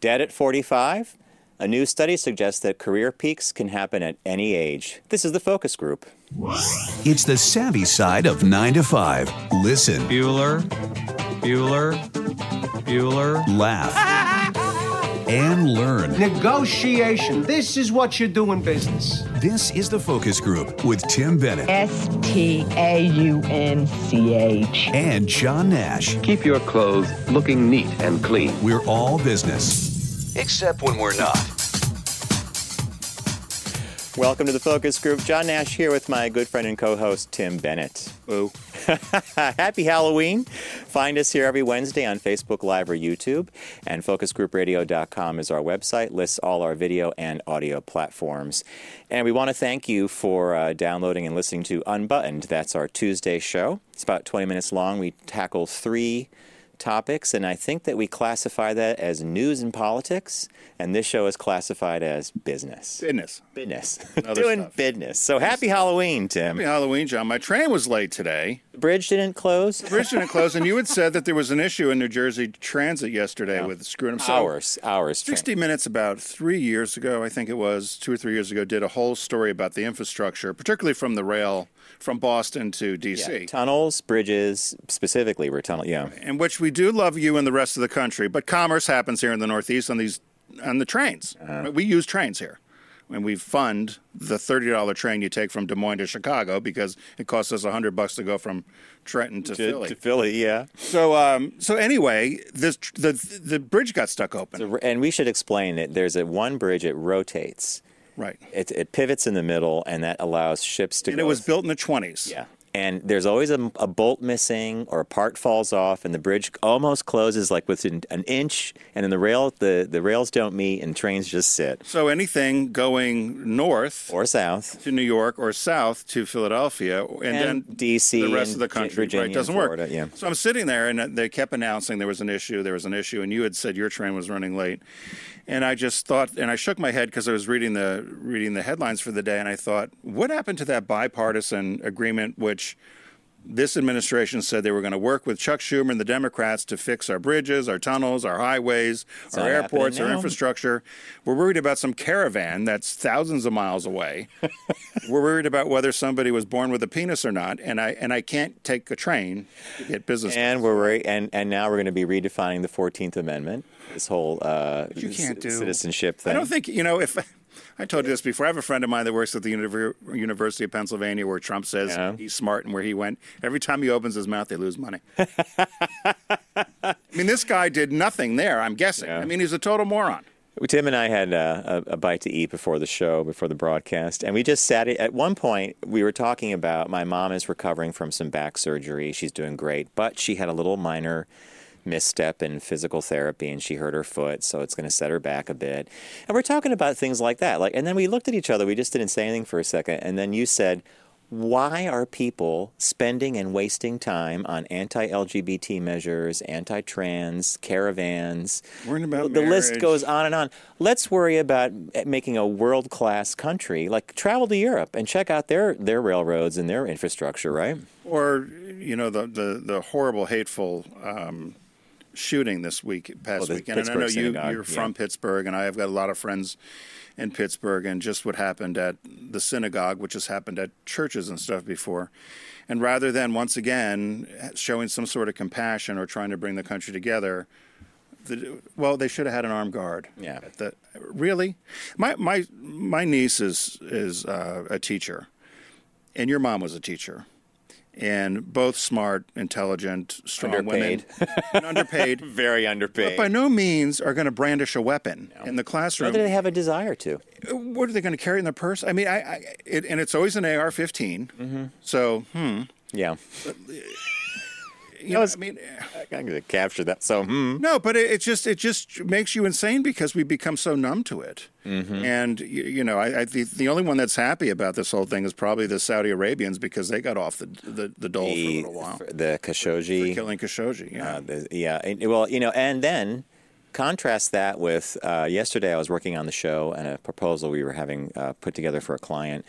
Dead at 45? A new study suggests that career peaks can happen at any age. This is the focus group. It's the savvy side of 9 to 5. Listen, Bueller, Bueller, Bueller. laugh, and learn. Negotiation. This is what you do in business. This is the focus group with Tim Bennett S T A U N C H. and John Nash. Keep your clothes looking neat and clean. We're all business, except when we're not. Welcome to the focus group. John Nash here with my good friend and co host, Tim Bennett. Oh, Happy Halloween. Find us here every Wednesday on Facebook Live or YouTube. And focusgroupradio.com is our website, lists all our video and audio platforms. And we want to thank you for uh, downloading and listening to Unbuttoned. That's our Tuesday show. It's about 20 minutes long. We tackle three topics, and I think that we classify that as news and politics. And this show is classified as business. business. Business. Doing stuff. business. So happy Halloween, Tim. Happy Halloween, John. My train was late today. The bridge didn't close. Bridge didn't close, and you had said that there was an issue in New Jersey Transit yesterday with screwing them. So, hours, hours. train. 60 Minutes about three years ago, I think it was, two or three years ago, did a whole story about the infrastructure, particularly from the rail from Boston to Yeah, D.C., tunnels, bridges, specifically, we're tunnel. Yeah, in which we do love you and the rest of the country, but commerce happens here in the Northeast on these on the trains. Uh-huh. We use trains here. And we fund the $30 train you take from Des Moines to Chicago because it costs us 100 bucks to go from Trenton to, to, Philly. to Philly. Yeah, So, um, so anyway, this the the bridge got stuck open. and we should explain it. there's a one bridge. It rotates. Right, It, it pivots in the middle, and that allows ships to go. and go. it was built in the twenties. Yeah. And there's always a, a bolt missing or a part falls off, and the bridge almost closes like within an inch, and then the rail the, the rails don't meet, and trains just sit So anything going north or south. to New York or south to Philadelphia, and, And then DC the rest of the country, Virginia right, doesn't Florida, work. yeah. So I'm sitting there, and they kept announcing there was an issue, there was an issue, and you had said your train was running late, and I just thought, and I shook my head because I was reading the reading the headlines for the day, and I thought, what happened to that bipartisan agreement which this administration said they were going to work with Chuck Schumer and the Democrats to fix our bridges, our tunnels, our highways, our airports, our infrastructure. We're worried about some caravan that's thousands of miles away. we're worried about whether somebody was born with a penis or not, and I and I can't take a train to get business. And we're worried, and, and now we're going to be redefining the Fourteenth Amendment. This whole uh, you can't c- do citizenship thing. I don't think you know if. I told you this before. I have a friend of mine that works at the Univer- University of Pennsylvania, where Trump says Yeah. he's smart and where he went. Every time he opens his mouth, they lose money. I mean, this guy did nothing there. I'm guessing. Yeah. I mean, he's a total moron. Tim and I had uh, a, a bite to eat before the show, before the broadcast, and we just sat. At one point, we were talking about my mom is recovering from some back surgery. She's doing great, but she had a little minor misstep in physical therapy, and she hurt her foot, so it's going to set her back a bit. And we're talking about things like that. Like, and then we looked at each other. We just didn't say anything for a second, and then you said. Why are people spending and wasting time on anti-LGBT measures, anti-trans, caravans? Worrying about the list goes on and on. Let's worry about making a world-class country. Like travel to Europe and check out their their railroads and their infrastructure, right? Or you know the the, the horrible, hateful um, shooting this week, past Oh, weekend. And I know you you're yeah. from Pittsburgh, and I have got a lot of friends in Pittsburgh, and just what happened at the synagogue, which has happened at churches and stuff before. And rather than once again showing some sort of compassion or trying to bring the country together. The, well, they should have had an armed guard. Yeah. The, really, my my my niece is is uh, a teacher, and your mom was a teacher, and both smart, intelligent, strong Underpaid. women, and underpaid, Very underpaid. but by no means are going to brandish a weapon in the classroom. Whether they have a desire to. what are they going to carry in their purse? I mean, I, I it, and it's always an AR-15. Mm-hmm. So, hmm, Yeah, you know, I mean, I'm going to capture that. So, hmm. no, but it, it just it just makes you insane because we become so numb to it. Mm-hmm. And you, you know, I, I the, the only one that's happy about this whole thing is probably the Saudi Arabians because they got off the the, the dole for a little while. the Khashoggi. killing Khashoggi. Yeah. Uh, the- yeah. and- Well, you know, and then contrast that with uh, yesterday. I was working on the show and a proposal we were having uh, put together for a client,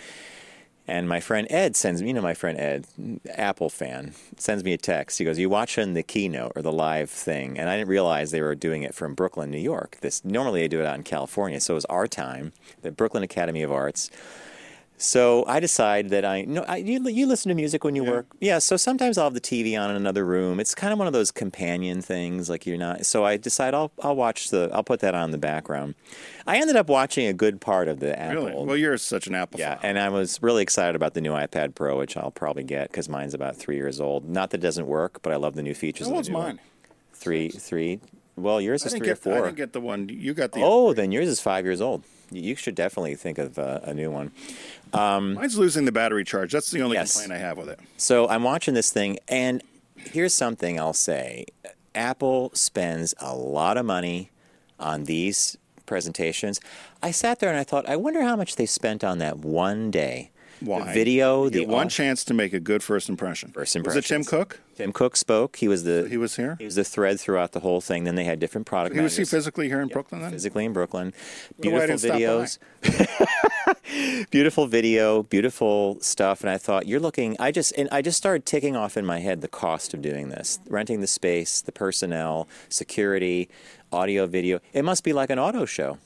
And my friend Ed sends me, you know, my friend Ed, Apple fan, sends me a text. He goes, "You watching the keynote or the live thing?" And I didn't realize they were doing it from Brooklyn, New York. This normally they do it out in California, so it was our time, the Brooklyn Academy of Arts. So I decide that I no I, you you listen to music when you work. Yeah. So sometimes I'll have the TV on in another room. It's kind of one of those companion things. Like you're not. So I decide I'll I'll watch the I'll put that on in the background. I ended up watching a good part of the Apple. Really? Well, you're such an Apple fan. Yeah, fan. and I was really excited about the new iPad Pro, which I'll probably get because mine's about three years old. Not that it doesn't work, but I love the new features. How of old's the new mine? one. Three, three. Well, yours is three get. or four. I didn't get the one you got. The oh, then yours is five years old. You you should definitely think of uh, a new one. Mine's losing the battery charge. That's the only Yes. complaint I have with it. So I'm watching this thing, and here's something I'll say: Apple spends a lot of money on these presentations. I sat there and I thought, I wonder how much they spent on that one day. Why? The video. The one chance to make a good first impression. First impression. Was it Tim. Cook? Tim Cook spoke. He was the He was here? He was the thread throughout the whole thing. Then they had different product. He was he physically here in Brooklyn then? physically in Brooklyn. Wonder why I Beautiful videos. beautiful video, beautiful stuff. And I thought, you're looking. I just and I just started ticking off in my head the cost of doing this: renting the space, the personnel, security, audio, video. It must be like an auto show.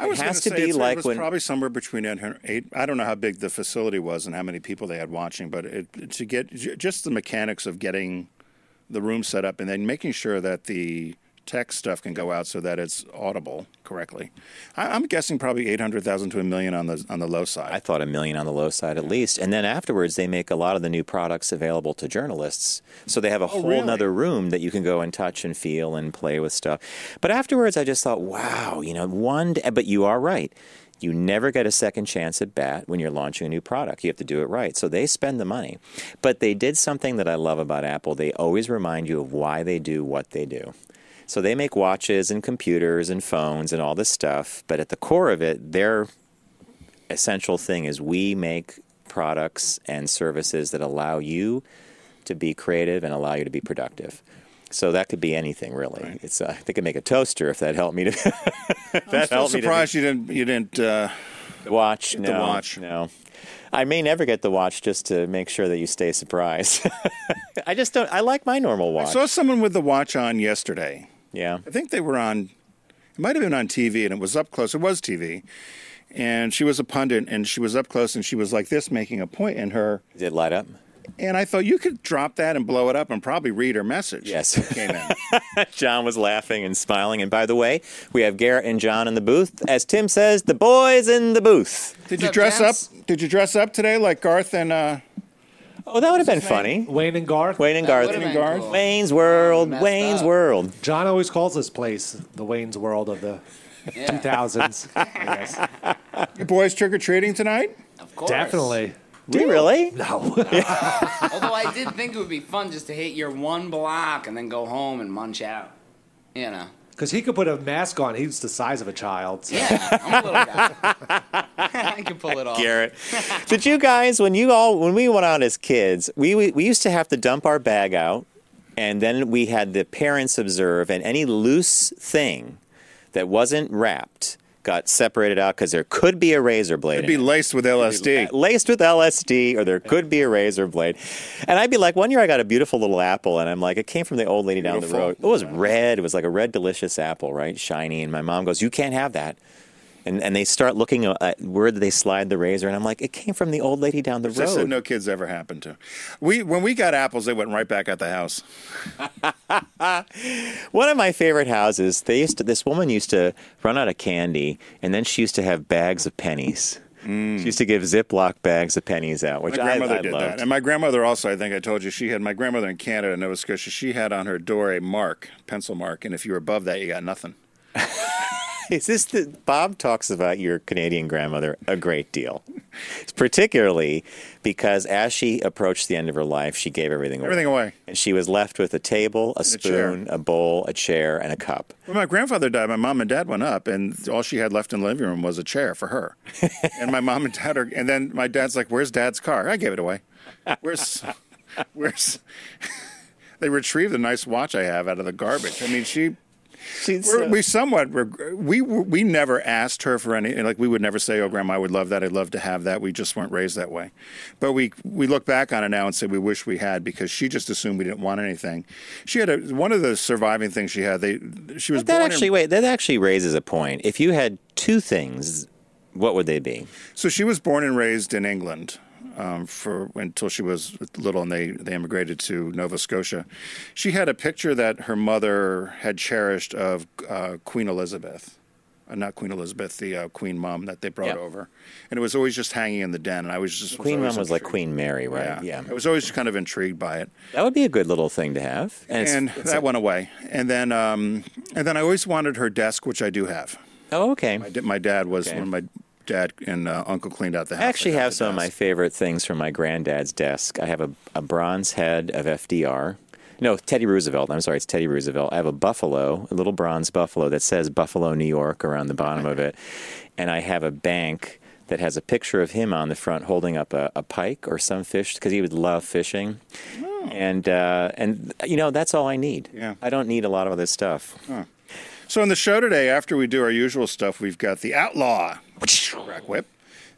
I was It has gonna say be like it was when- probably somewhere between 800 eight. I don't know how big the facility was and how many people they had watching, but it, to get j- just the mechanics of getting the room set up and then making sure that the text stuff can go out so that it's audible correctly. I, I'm guessing probably 800,000 to a million on the on the low side. I thought a million on the low side at least. And then afterwards, they make a lot of the new products available to journalists. So they have a oh, whole Oh, really? nother room that you can go and touch and feel and play with stuff. But afterwards, I just thought, wow, you know, one, d- but you are right. You never get a second chance at bat when you're launching a new product. You have to do it right. So they spend the money. But they did something that I love about Apple. They always remind you of why they do what they do. So they make watches and computers and phones and all this stuff, but at the core of it, their essential thing is we make products and services that allow you to be creative and allow you to be productive. So that could be anything really. It's uh, they could make a toaster if that helped me to I'm still helped me to surprised you didn't you didn't uh, watch. the No, watch. No. I may never get the watch just to make sure that you stay surprised. I just don't. I like my normal watch. I saw someone with the watch on yesterday. Yeah. I think they were on. It might have been on TV, and it was up close. It was TV, and she was a pundit, and she was up close, and she was like this, making a point in her. Did it light up? And I thought you could drop that and blow it up, and probably read her message. Yes. that came in. John was laughing and smiling. And by the way, we have Garrett and John in the booth. As Tim says, the boys in the booth. Did you up, dress gents? up? Did you dress up today like Garth and? uh Oh, that would have been funny. Wayne and Garth. Wayne and Garth. would've been Garth? cool. Wayne's World. Messed Wayne's up. World. John always calls this place the Wayne's World of the Yeah, 2000s. yes. You boys trick or treating tonight? of course. Definitely. Do you really? No. Although I did think it would be fun just to hit your one block and then go home and munch out. You know. Because he could put a mask on. He's the size of a child. so- Yeah, I'm a little guy. I can pull it off. Garrett. Did you guys, when you all, when we went out as kids, we, we, we used to have to dump our bag out, and then we had the parents observe, and any loose thing that wasn't wrapped got separated out because there could be a razor blade. It'd be it. laced with LSD. laced with LSD, or there could be a razor blade. And I'd be like, one year I got a beautiful little apple, and I'm like, it came from the old lady down the road. It was red. It was like a red, delicious apple, right? Shiny. And my mom goes, you can't have that. And, and they start looking at where did they slide the razor, and I'm like, it came from the old lady down the said road. no kids ever happened to. We when we got apples, they went right back at the house. One of my favorite houses, they used to. This woman used to run out of candy, and then she used to have bags of pennies. She used to give Ziploc bags of pennies out, which Mm. My grandmother I, I did loved. that, and my grandmother also. I think I told you she had my grandmother in Canada, Nova Scotia. She had on her door a mark, pencil mark, and if you were above that, you got nothing. Is this the Bob talks about your Canadian grandmother a great deal, particularly because as she approached the end of her life, she gave everything away. Everything away. and she was left with a table, a a chair. spoon, a bowl, a chair, and a cup. When my grandfather died, my mom and dad went up, and all she had left in the living room was a chair for her. and my mom and dad are, and then my dad's like, "Where's dad's car?" I gave it away. Where's, where's? they retrieved the nice watch I have out of the garbage. I mean, she, uh, we somewhat reg- we we never asked her for any like we would never say oh grandma I would love that. I'd love to have that. We just weren't raised that way. But we we look back on it now and say we wish we had because she just assumed we didn't want anything. She had a, one of the surviving things she had they she was But that born actually in, wait that actually raises a point. If you had two things, what would they be? so she was born and raised in England um, for until she was little and they they immigrated to Nova Scotia she had a picture that her mother had cherished of uh, Queen Elizabeth uh, not Queen Elizabeth, the uh, Queen Mom that they brought Yeah. over, and it was always just hanging in the den. And I was just Queen always Mom was like. Queen Mary, right? Yeah. Yeah. I was always kind of intrigued by it, That would be a good little thing to have. And, and it's that a- went away. And then, um, and then I always wanted her desk, which I do have. oh, okay. My, my dad was Okay. of my dad and uh, uncle cleaned out the house. I actually have some of my favorite things from my granddad's desk. I have a, a bronze head of FDR. No, Teddy Roosevelt. I'm sorry, it's Teddy Roosevelt. I have a buffalo, a little bronze buffalo that says Buffalo, New York around the bottom of it. And I have a bank that has a picture of him on the front holding up a, a pike or some fish because he would love fishing. And, uh, and, you know, that's all I need. Yeah. I don't need a lot of other stuff. So on the show today, after we do our usual stuff, we've got the outlaw. Crack whip,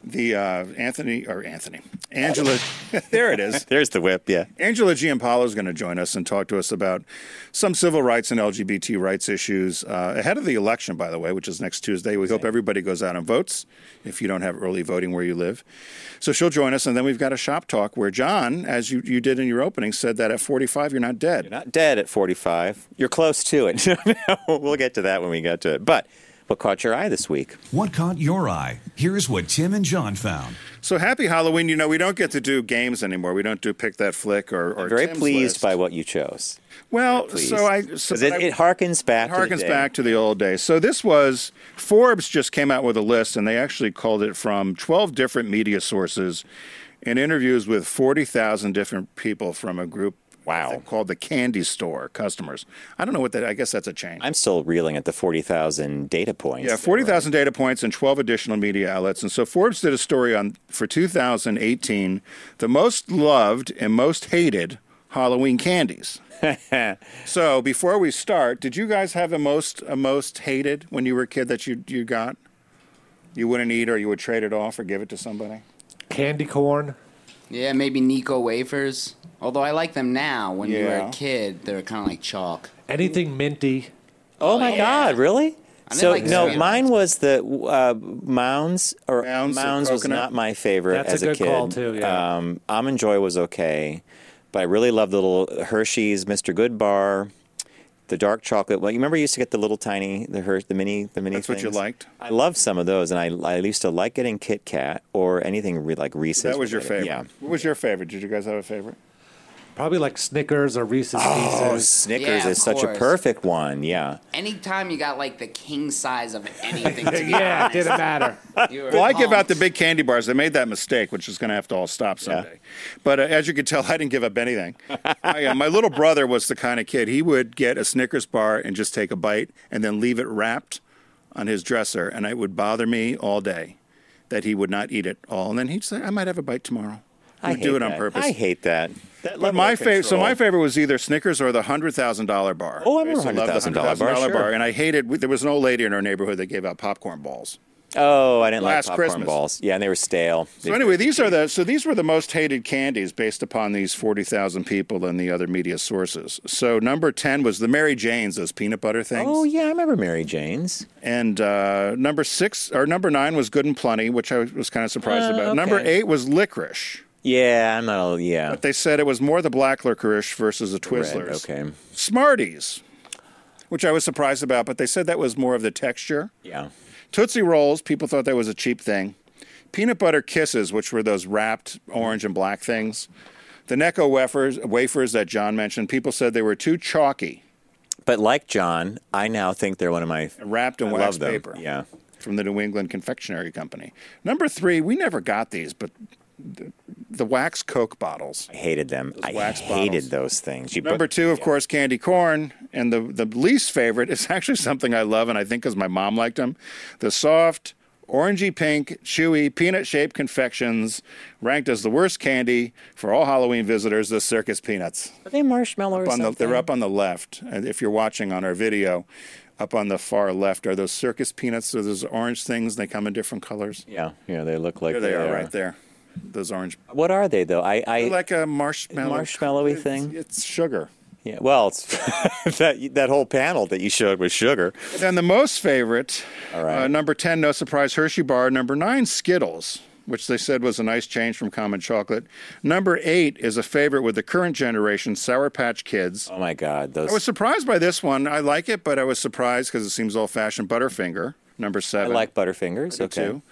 the uh, Anthony or Anthony Angela. there it is. There's the whip, yeah. Angela Giampolo is going to join us and talk to us about some civil rights and LGBT rights issues uh, ahead of the election, by the way, which is next Tuesday. We hope everybody goes out and votes if you don't have early voting where you live. So she'll join us, and then we've got a shop talk where John, as you, you did in your opening, said that at 45 you're not dead. You're not dead at 45. You're close to it. we'll get to that when we get to it. But what caught your eye this week? What caught your eye? Here's what Tim and John found. So happy Halloween. You know, we don't get to do games anymore. We don't do pick that flick or, or Very Tim's pleased list. by what you chose. Well, so I so 'Cause it, I- it harkens back. It to the harkens day. back to the old days. So this was Forbes just came out with a list, and they actually called it from 12 different media sources, in interviews with 40,000 different people from a group. Wow. Called the Candy Store customers. I don't know what that. I guess that's a chain. I'm still reeling at the 40,000 data points. Yeah, forty thousand data points and twelve additional media outlets. And so Forbes did a story on for 2018, the most loved and most hated Halloween candies. so before we start, did you guys have a most a most hated when you were a kid that you you got? You wouldn't eat, or you would trade it off, or give it to somebody. Candy corn. Yeah, maybe Necco wafers. Although I like them now. When you were Yeah. a kid, they were kind of like chalk. Anything minty. Oh my yeah. God! Really? Didn't So like no, sweet mine was the uh, Mounds or Mounds Mounds, of was coconut? not my favorite That's a as a, good kid. call, too, yeah. Um, Almond Joy was okay, but I really loved the little Hershey's Mr. Good bar, the dark chocolate. Well, you remember you used to get the little tiny the Her- the mini the mini. That's what you liked? I love some of those, and I I used to like getting Kit Kat or anything re- like Reese's. That was your favorite. Yeah. What was your favorite? Did you guys have a favorite? Probably like Snickers or Reese's Oh, Pieces. Snickers Yeah, is of such a course. perfect one. Yeah. Anytime you got like the king size of anything, to be Yeah, it honest, didn't matter. you were Well, I give out the pumped. big candy bars. They made that mistake, which is going to have to all stop someday. But uh, as you can tell, I didn't give up anything. my, uh, my little brother was the kind of kid he would get a Snickers bar and just take a bite and then leave it wrapped on his dresser, and it would bother me all day that he would not eat it all. And then he'd say, "I might have a bite tomorrow." He I would hate do it on that. purpose. I hate that. That But my favorite, so my favorite was either Snickers or the hundred thousand dollar bar. Oh, I I used to remember love the $100,000 bar, $100,000 sure. and I hated. There was an old lady in our neighborhood that gave out popcorn balls. Oh, I didn't Last like popcorn Christmas. balls. Yeah, and they were stale. So anyway, these are the so these were the most hated candies based upon these forty thousand people and the other media sources. So number ten was the Mary Janes, those peanut butter things. Oh yeah, I remember Mary Jane's. And uh, number six or number nine was Good and Plenty, which I was kind of surprised Uh, about. Number eight was licorice. Yeah, I'm not. Yeah, But they said it was more the black licorice versus the Red, Twizzlers. Okay. Smarties, which I was surprised about, but they said that was more of the texture. Yeah. Tootsie Rolls, people thought that was a cheap thing. Peanut Butter Kisses, which were those wrapped orange and black things. The Necco wafers, wafers that John mentioned, people said they were too chalky, But like John, I now think they're one of my. wrapped in I wax love them. paper. Yeah. From the New England Confectionery Company. Number three, we never got these, but the, the wax Coke bottles. I hated them. I wax hated bottles. those things. You Number put- two, of course, candy corn. And the, the least favorite is actually something I love, and I think because my mom liked them. The soft, orangey pink, chewy, peanut shaped confections, ranked as the worst candy for all Halloween visitors, the circus peanuts. Are they marshmallow or On the, they're up on the left, and if you're watching on our video. up on the far left are those circus peanuts. So those orange things. They come in different colors. Yeah, yeah, they look like There they are, right there. Those orange, What are they though? I, I like a marshmallow, marshmallowy it's- thing? It's sugar. yeah. Well, it's that that whole panel that you showed was sugar. Then the most favorite, All right. uh, number 10, no surprise, Hershey bar. Number 9, Skittles, which they said was a nice change from common chocolate. Number 8 is a favorite with the current generation, Sour Patch Kids. Oh my God, those. I was surprised by this one. I like it, but I was surprised because it seems old fashioned. Butterfinger, number seven. I like Butterfingers. Okay. too.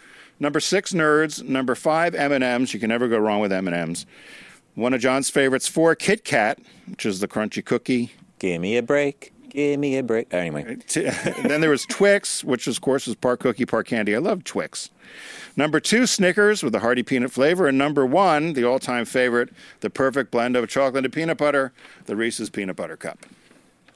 Number 6, Nerds. Number 5, M&M's. You can never go wrong with M&M's. One of John's favorites, 4, Kit Kat, which is the crunchy cookie. Give me a break. Give me a break. Anyway, uh, then there was Twix, which of course is part cookie, part candy. I love Twix. Number two, Snickers with the hearty peanut flavor. And number one, the all time favorite, the perfect blend of chocolate and peanut butter, the Reese's Peanut Butter Cup.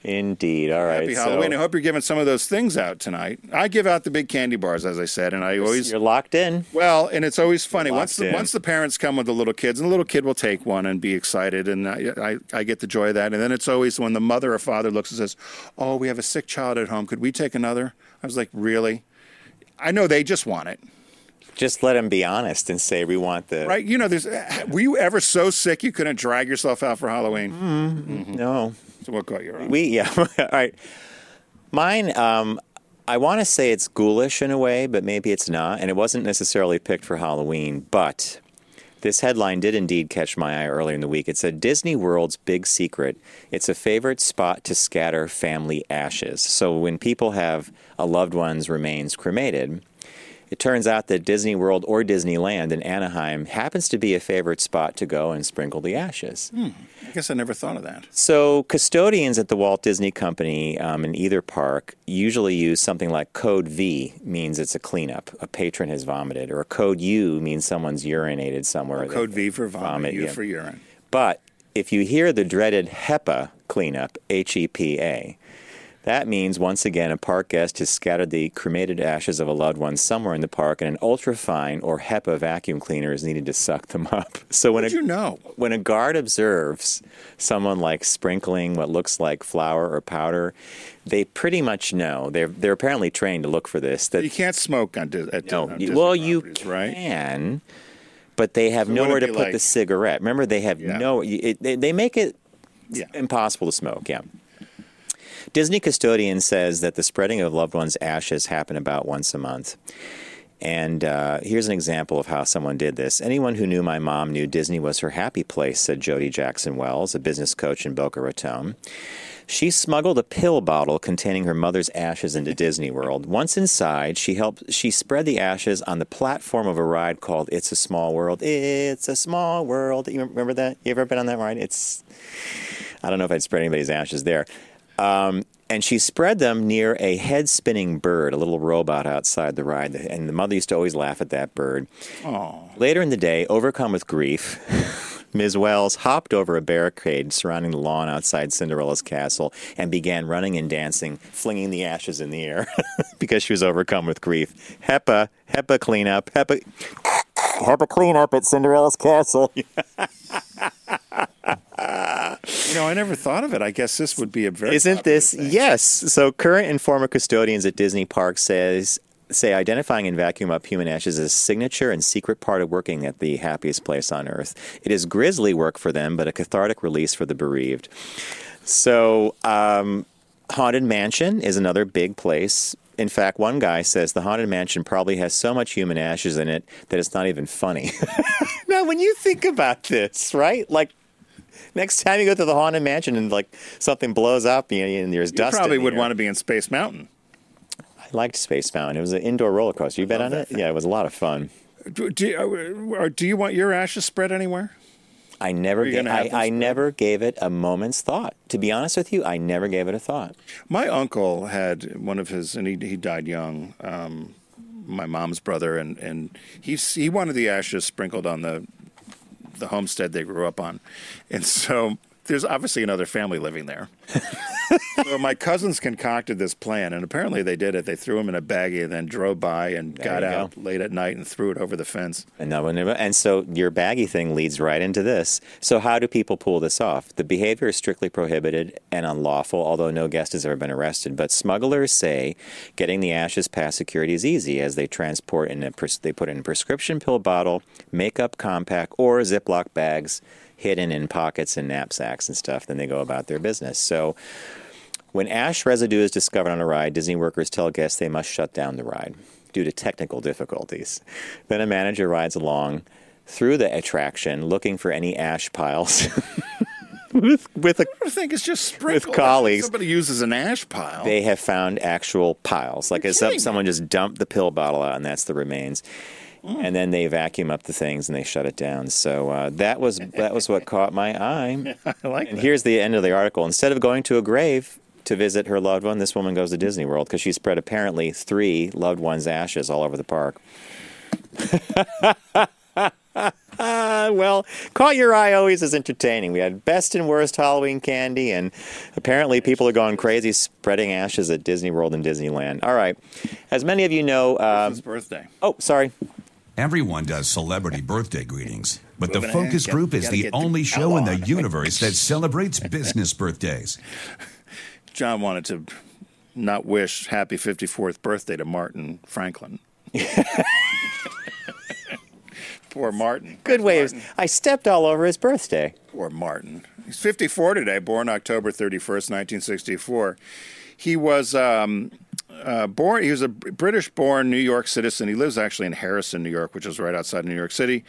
Indeed. All right. Happy so Halloween. I hope you're giving some of those things out tonight. I give out the big candy bars, as I said, and I always. you're locked in. Well, and it's always funny once the, in. once the parents come with the little kids, and the little kid will take one and be excited, and I, I, I get the joy of that. And then it's always when the mother or father looks and says, "Oh, we have a sick child at home. Could we take another?" I was like, "Really?" I know they just want it, Just let them be honest and say we want the right? You know, there's. Uh, were you ever so sick you couldn't drag yourself out for Halloween? Mm-hmm. Mm-hmm. No, So what got you? Wrong? we yeah. All right. Mine. Um, I want to say it's ghoulish in a way, but maybe it's not. And it wasn't necessarily picked for Halloween, but this headline did indeed catch my eye earlier in the week. It said Disney World's big secret. It's a favorite spot to scatter family ashes. So when people have a loved one's remains cremated, it turns out that Disney World or Disneyland in Anaheim happens to be a favorite spot to go and sprinkle the ashes. I guess I never thought of that. So, custodians at the Walt Disney Company um, in either park usually use something like code V means it's a cleanup. A patron has vomited, or a code U means someone's urinated somewhere. Code V for vomit, Vomit, U yeah. for urine. But if you hear the dreaded HEPA cleanup, H E P A, that means once again a park guest has scattered the cremated ashes of a loved one somewhere in the park, and an ultrafine or HEPA vacuum cleaner is needed to suck them up. So when How'd a, you know? when a guard observes someone like sprinkling what looks like flour or powder, they pretty much know. They're they're apparently trained to look for this. That You can't smoke on, Dis- at, no, on well you properties, right? can, but they have So nowhere to put like- the cigarette. Remember, they have Yeah. no. It, they, they make it Yeah. impossible to smoke. Yeah. Disney custodian says that the spreading of loved ones' ashes happen about once a month. And uh, here's an example of how someone did this. Anyone who knew my mom knew Disney was her happy place, said Jody Jackson Wells, a business coach in Boca Raton. She smuggled a pill bottle containing her mother's ashes into Disney World. Once inside, she helped she spread the ashes on the platform of a ride called It's a Small World. It's a small world. You remember that? You ever been on that ride? It's I don't know if I'd spread anybody's ashes there. Um, and she spread them near a head spinning bird, a little robot outside the ride. And the mother used to always laugh at that bird. Later in the day, overcome with grief, Ms. Wells hopped over a barricade surrounding the lawn outside Cinderella's castle and began running and dancing, flinging the ashes in the air because she was overcome with grief. HEPA, HEPA cleanup, HEPA, HEPA cleanup at Cinderella's castle. You know, I never thought of it. I guess this would be a very Isn't this thing. yes? So current and former custodians at Disney Park says say identifying and vacuum up human ashes is a signature and secret part of working at the happiest place on earth. It is grisly work for them, but a cathartic release for the bereaved. So, um, Haunted Mansion is another big place. In fact, one guy says the Haunted Mansion probably has so much human ashes in it that it's not even funny. now, when you think about this, right? Like, next time you go to the Haunted Mansion and like something blows up you know, and there's You dust. probably would want to be in Space Mountain. I liked Space Mountain. It was an indoor roller coaster. You been on it? Yeah, it was a lot of fun. Do, do, uh, do you want your ashes spread anywhere? I never, Are you ga- gonna have I, I never gave it a moment's thought. To be honest with you, I never gave it a thought. My uncle had one of his, and he, he died young. Um, my mom's brother, and and he he wanted the ashes sprinkled on the the homestead they grew up on, and so there's obviously another family living there. so my cousins concocted this plan, and apparently they did it. They threw him in a baggie and then drove by and There got out go. late at night and threw it over the fence. And no one, and so your baggy thing leads right into this. So how do people pull this off? The behavior is strictly prohibited and unlawful, although no guest has ever been arrested. But smugglers say getting the ashes past security is easy, as they transport in a pres- they put in a prescription pill bottle, makeup compact, or Ziploc bags hidden in pockets and knapsacks and stuff. Then they go about their business. So. When ash residue is discovered on a ride, Disney workers tell guests they must shut down the ride due to technical difficulties. Then a manager rides along through the attraction looking for any ash piles with, with a I think it's just sprinkled. colleagues. Somebody uses an ash pile. they have found actual piles. Like as kidding if someone just dumped the pill bottle out, and that's the remains. And then they vacuum up the things and they shut it down. So uh, that was that was what caught my eye. I like it. And that. here's the end of the article. Instead of going to a grave to visit her loved one, this woman goes to Disney World because she spread apparently three loved ones' ashes all over the park. Uh, well, caught your eye always is entertaining. We had best and worst Halloween candy, and apparently people are going crazy spreading ashes at Disney World and Disneyland. All right. As many of you know, His birthday. oh, sorry. Everyone does celebrity birthday greetings, but the Focus ahead. Group is Gotta the get the only show in the universe that celebrates business birthdays. John wanted to not wish happy 54th birthday to Martin Franklin. Poor Martin. Good way. of- I stepped all over his birthday. Poor Martin. He's 54 today, born October 31st, 1964. He was um, uh, born, he was a British born New York citizen. He lives actually in Harrison, New York, which is right outside New York City.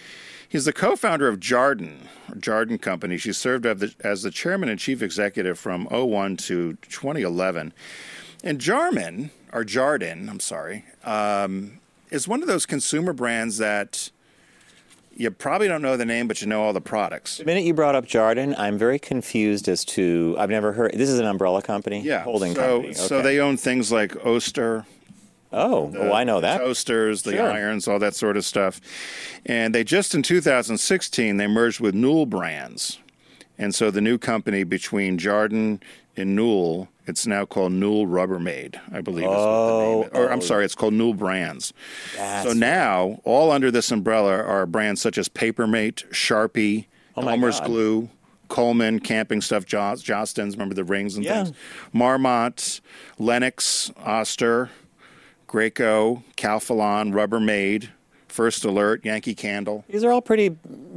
He's the co founder of Jarden, Jarden Company. She served as the, as the chairman and chief executive from 01 to 2011. And Jarman, or Jarden, I'm sorry, um, is one of those consumer brands that you probably don't know the name, but you know all the products. The minute you brought up Jarden, I'm very confused as to. I've never heard. This is an umbrella company? Yeah, Holding so, company. So they own things like Oster, Oh, oh, I know that. toasters, the Sure. irons, all that sort of stuff. And they just in 2016 they merged with Newell Brands, and so the new company between Jarden and Newell, it's now called Newell Rubbermaid, I believe. is what the name is. Or I'm oh. sorry, it's called Newell Brands. so now all under this umbrella are brands such as Papermate, Sharpie, Oh Elmer's God. Glue. Coleman camping stuff, Jostens, remember the rings and Yeah. things. Marmot, Lenox, Oster, Graco, Calphalon, Rubbermaid, First Alert, Yankee Candle. These are all pretty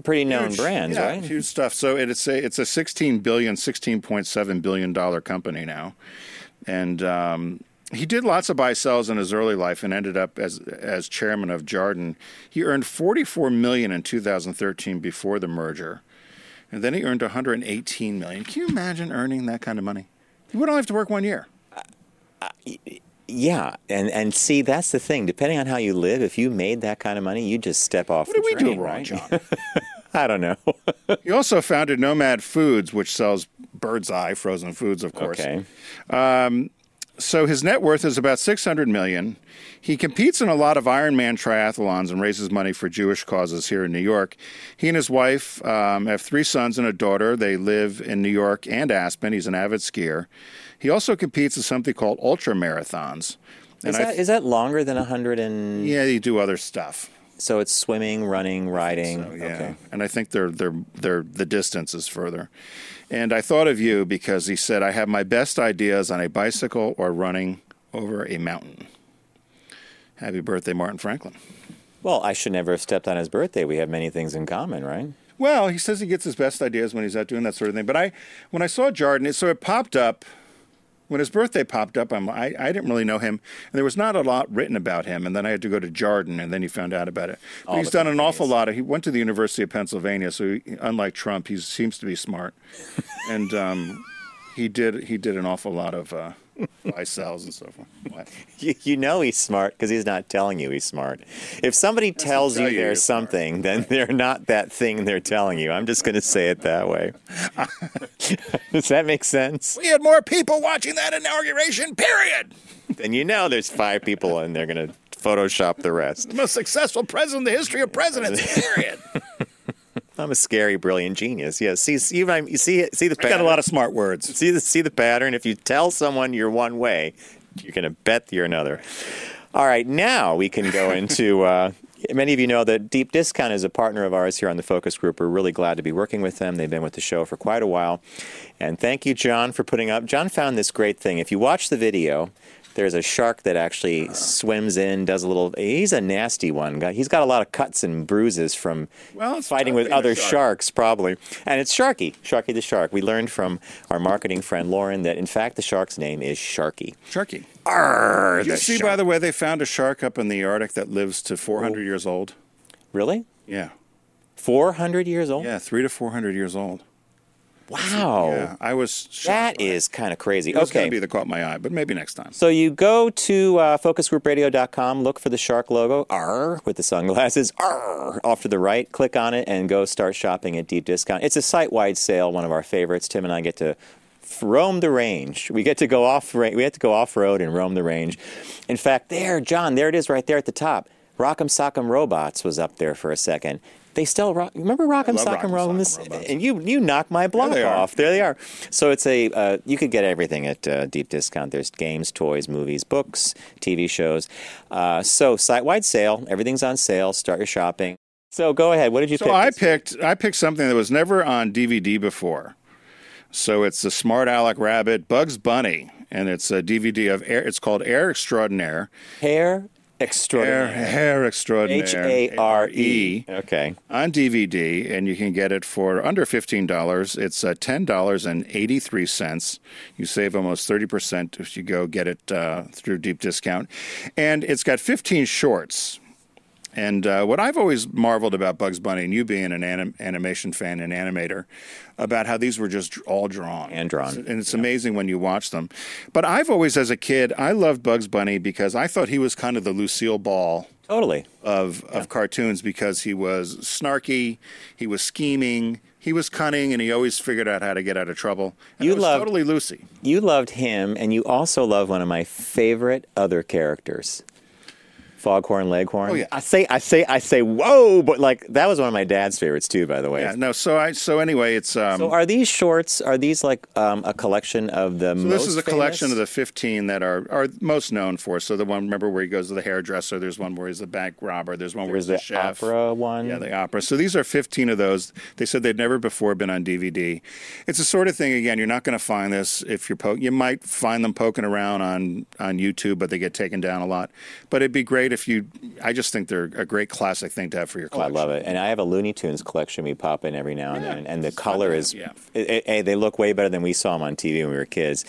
pretty known Huge- brands, yeah, right? Huge stuff. So it's a it's a 16 billion, 16.7 billion dollar company now, and um, he did lots of buy sells in his early life and ended up as as chairman of Jarden. He earned 44 million in 2013 before the merger, and then he earned 118 million. Can you imagine earning that kind of money? You would only have to work one year. Yeah, and and see that's the thing. Depending on how you live, if you made that kind of money, you just step off. What the did we do wrong, right? John? I don't know. He also founded Nomad Foods, which sells bird's eye frozen foods, of course. okay. So his net worth is about 600 million. He competes in a lot of Ironman triathlons and raises money for Jewish causes here in New York. He and his wife um, have three sons and a daughter. They live in New York and Aspen. He's an avid skier. He also competes in something called ultra marathons. Is that is that longer than a hundred and? yeah, you do other stuff. So it's swimming, running, riding. So, yeah, Okay. and I think they're they're they're the distance is further. And I thought of you because he said I have my best ideas on a bicycle or running over a mountain. Happy birthday, Martin Franklin. Well, I should never have stepped on his birthday. We have many things in common, right? Well, he says he gets his best ideas when he's out doing that sort of thing. But I, when I saw Jarden, it, so it popped up when his birthday popped up. I'm, I I didn't really know him, and there was not a lot written about him. And then I had to go to Jarden, and then he found out about it. But All he's done an awful lot. Of, he went to the University of Pennsylvania, so he, unlike Trump, he seems to be smart, and um, he did he did an awful lot of uh, buy sells and so forth. You, you know he's smart because he's not telling you he's smart. If somebody tells tell you you they're you're smart. something, then they're not that thing they're telling you. I'm just going to say it that way. Does that make sense? We had more people watching that inauguration. Period. Then you know there's five people and they're going to Photoshop the rest. Most successful president in the history of presidents. Period. I'm a scary, brilliant genius. Yes. See, see, you see, see the I got a lot of smart words. see the see the pattern. If you tell someone you're one way, you're going to bet you're another. All right, now we can go into. Uh, many of you know that Deep Discount is a partner of ours here on the Focus Group. We're really glad to be working with them. They've been with the show for quite a while, and thank you, John, for putting up. John found this great thing. If you watch the video. There's a shark that actually swims in, does a little. He's a nasty one. He's got a lot of cuts and bruises from Well, fighting with other shark. sharks, probably. And it's Sharky, Sharky the shark. We learned from our marketing friend Lauren that in fact the shark's name is Sharky. Sharky. Arr, Did you see, shark. by the way, they found a shark up in the Arctic that lives to 400 years old? Really? Yeah. 400 years old? Yeah, three to 400 years old. Wow. Yeah, I was That is kind of crazy. It was Okay. be that caught my eye, but maybe next time. So you go to uh, focusgroupradio.com, look for the shark logo, R with the sunglasses, R off to the right, click on it, and go start shopping at deep discount. It's a site-wide sale, one of our favorites. Tim and I get to roam the range. We get to go off. We have to go off road and roam the range. In fact, there, John, there it is, right there at the top. Rock'em Sock'em Robots was up there for a second. They still rock. Remember Rock'em love Sock'em Rock'em Robots? And you you knocked my block they are. off. There they are. So it's a uh, you could get everything at uh, deep discount. There's games, toys, movies, books, TV shows. Uh, so site wide sale. Everything's on sale. Start your shopping. So go ahead. What did you So pick? I this week? picked I picked something that was never on DVD before. So it's the Smart Alec Rabbit Bugs Bunny, and it's a DVD of Air. It's called Hare Extraordinaire. hair Air, extraordinary. Hair Extraordinaire. H A R E. Okay. on DVD, and you can get it for under fifteen dollars. It's uh, ten dollars and eighty three cents. You save almost thirty percent if you go get it uh, through deep discount, and it's got fifteen shorts. And uh, what I've always marveled about Bugs Bunny, and you being an anim- animation fan and animator, about how these were just all drawn And drawn. and it's amazing when you watch them. But I've always, as a kid, I loved Bugs Bunny because I thought he was kind of the Lucille Ball Totally. of of cartoons because he was snarky, he was scheming, he was cunning, and he always figured out how to get out of trouble. And You loved- totally Lucy. You loved him, and you also love one of my favorite other characters. Foghorn Leghorn. Oh, yeah. I say, I say, I say, whoa! But like that was one of my dad's favorites too, by the way. Yeah, no. So I so anyway, it's um. So are these shorts? Are these like um, a collection of the? So most this is a collection of the 15 that are, are most known for. So the one, remember where he goes to the hairdresser. There's one where he's the bank robber. There's one where There's he's the, the chef. opera one. Yeah, the opera. So these are 15 of those. They said they'd never before been on DVD. It's the sort of thing. Again, you're not going to find this if you're po- You might find them poking around on on YouTube, but they get taken down a lot. But it'd be great if you. I just think they're a great classic thing to have for your Oh, I love it, and I have a Looney Tunes collection. We pop in every now and Yeah, then, and the color is. have, it- it- it- they look way better than we saw them on TV when we were kids.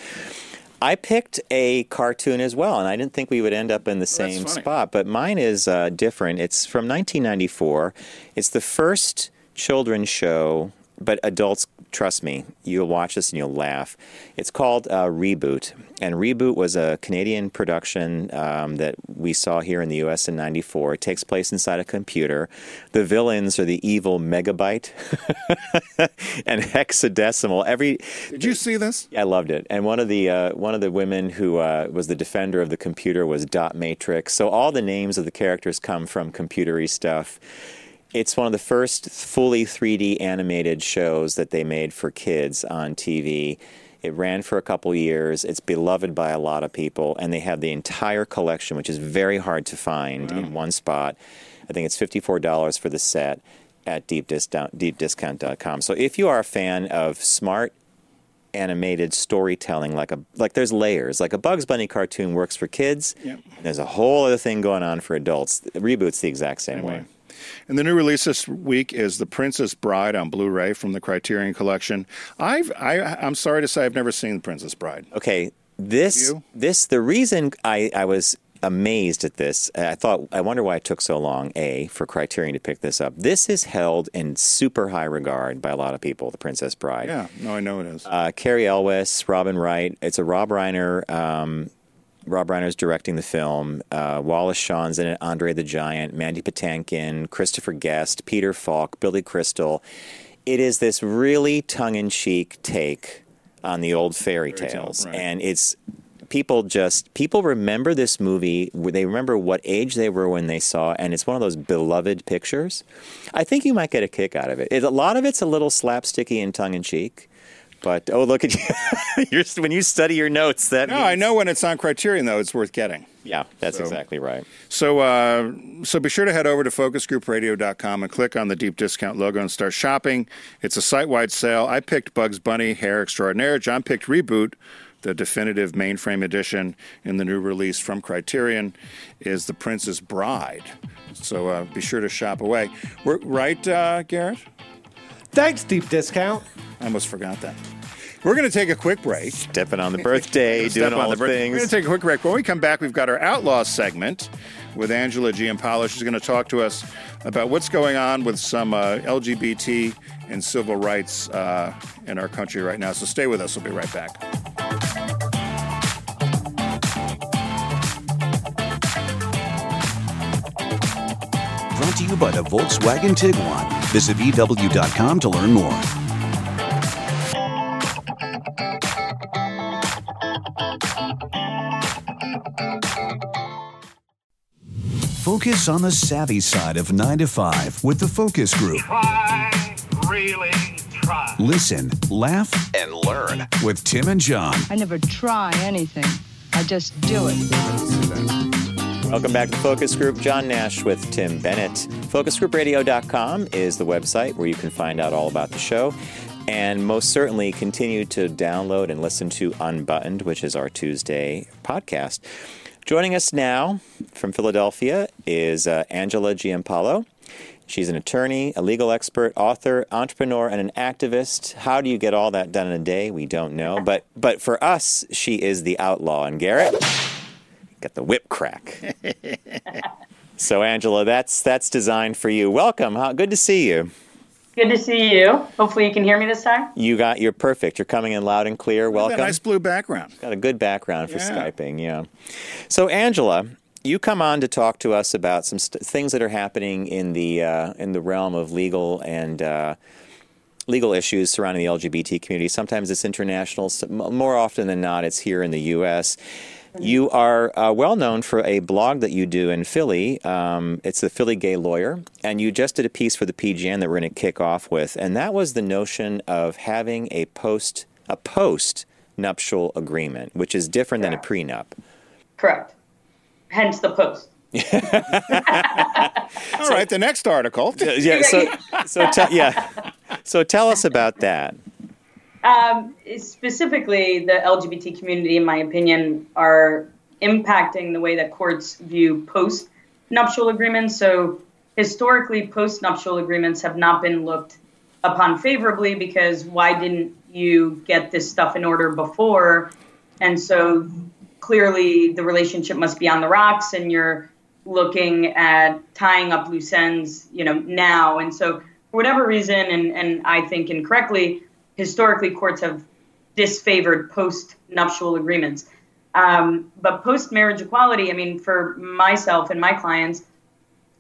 I picked a cartoon as well, and I didn't think we would end up in the same funny. spot. But mine is uh, different. It's from 1994. It's the first children's show, but adults, trust me, you'll watch this and you'll laugh. It's called uh, Reboot, and Reboot was a Canadian production um, that we saw here in the U.S. in '94. It takes place inside a computer. The villains are the evil Megabyte and Hexadecimal. Every Did you see this? I loved it. And one of the uh, one of the women who uh, was the defender of the computer was Dot Matrix. So all the names of the characters come from computery stuff. It's one of the first fully 3D animated shows that they made for kids on TV. It ran for a couple years. It's beloved by a lot of people, and they have the entire collection, which is very hard to find in one spot. I think it's fifty-four dollars for the set at deepdiscount, deepdiscount.com. So if you are a fan of smart animated storytelling like a like there's layers like a bugs bunny cartoon works for kids Yep. there's a whole other thing going on for adults reboot's the exact same way Anyway. And the new release this week is The Princess Bride on Blu-ray from the Criterion Collection. I've I I'm sorry to say I've never seen The Princess Bride. okay this You? this the reason i i was amazed at this i thought i wonder why it took so long a for criterion to pick this up this is held in super high regard by a lot of people the princess bride Yeah, no, I know it is. uh, Cary Elwes, Robin Wright. It's a Rob Reiner. Um, Rob Reiner's directing the film. Uh, Wallace Shawn's in it. Andre the Giant, Mandy Patinkin, Christopher Guest, Peter Falk, Billy Crystal. It is this really tongue-in-cheek take on the old fairy, Fairy tale, tales, right. and it's people just people remember this movie. They remember what age they were when they saw, and it's one of those beloved pictures. I think you might get a kick out of it. it a lot of it's a little slapsticky and tongue in cheek. But oh, look at you! When you study your notes, that No, means- I know when it's on Criterion though, it's worth getting. Yeah, that's So- exactly right. So, uh, so be sure to head over to focusgroupradio.com and click on the deep discount logo and start shopping. It's a site-wide sale. I picked Bugs Bunny Hair Extraordinaire. John picked Reboot. The definitive mainframe edition in the new release from Criterion is The Princess Bride. So uh, be sure to shop away. We're, right, uh, Garrett? Thanks, deep discount. I almost forgot that. We're going to take a quick break. Stepping on the birthday, doing all the the birthday. We're going to take a quick break. When we come back, we've got our Outlaw segment with Angela Giampolo. She's going to talk to us about what's going on with some uh, LGBT and civil rights uh, in our country right now. So stay with us. We'll be right back. Brought to you by the Volkswagen Tiguan. Visit VW.com to learn more. Focus on the savvy side of 9 to 5 with the Focus Group. Try, really try. Listen, laugh, and learn with Tim and John. I never try anything. I just do it. Welcome back to Focus Group. John Nash with Tim Bennett. FocusGroupRadio.com is the website where you can find out all about the show. And most certainly continue to download and listen to Unbuttoned, which is our Tuesday podcast. Joining us now from Philadelphia is uh, Angela Giampolo. She's an attorney, a legal expert, author, entrepreneur, and an activist. How do you get all that done in a day? We don't know. But but for us, she is the outlaw. And Garrett, got the whip crack. so Angela, that's that's designed for you. Welcome. How, good to see you. Good to see you. Hopefully, you can hear me this time. You got you're perfect. You're coming in loud and clear. Welcome. nice blue background. Got a good background for Yeah. Skyping, yeah. So, Angela, you come on to talk to us about some st- things that are happening in the uh, in the realm of legal and uh, legal issues surrounding the LGBT community. Sometimes it's international. s- m- More often than not, it's here in the U.S. You are uh, well known for a blog that you do in Philly. Um, it's the Philly Gay Lawyer, and you just did a piece for the PGN that we're going to kick off with, and that was the notion of having a post a post nuptial agreement, which is different than a prenup. Correct. Hence the post. All right, the next article. Yeah. So, so te- yeah. So tell us about that. Um, specifically, the LGBT community, in my opinion, are impacting the way that courts view post nuptial agreements. So, historically, post nuptial agreements have not been looked upon favorably because why didn't you get this stuff in order before? And so, clearly, the relationship must be on the rocks, and you're looking at tying up loose ends, you know, now. And so, for whatever reason, and, and I think incorrectly, historically courts have disfavored post nuptial agreements. Um, but post marriage equality, I mean, for myself and my clients,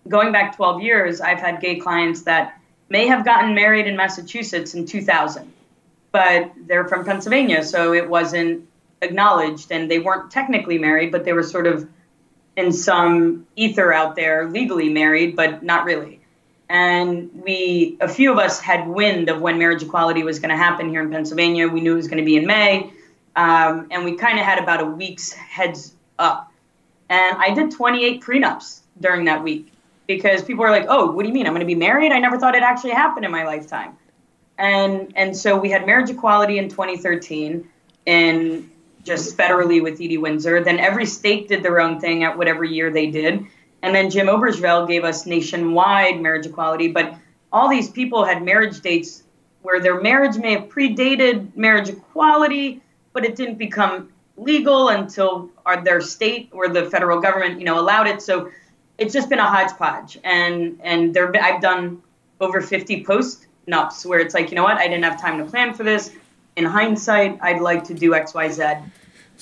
going back 12 years, I've had gay clients that may have gotten married in Massachusetts in 2000, but they're from Pennsylvania, so it wasn't acknowledged, and they weren't technically married, but they were sort of in some ether out there, legally married, but not really. And we, a few of us had wind of when marriage equality was going to happen here in Pennsylvania. We knew it was going to be in May. Um, and we kind of had about a week's heads up. And I did 28 prenups during that week because people were like, oh, what do you mean? I'm going to be married? I never thought it actually happened in my lifetime. And, and so we had marriage equality in 2013 in just federally with Edie Windsor. Then every state did their own thing at whatever year they did. And then Jim Obergefell gave us nationwide marriage equality. But all these people had marriage dates where their marriage may have predated marriage equality, but it didn't become legal until their state or the federal government, you know, allowed it. So it's just been a hodgepodge. And and there, I've done over 50 post nups where it's like, you know what, I didn't have time to plan for this. In hindsight, I'd like to do X, Y, Z.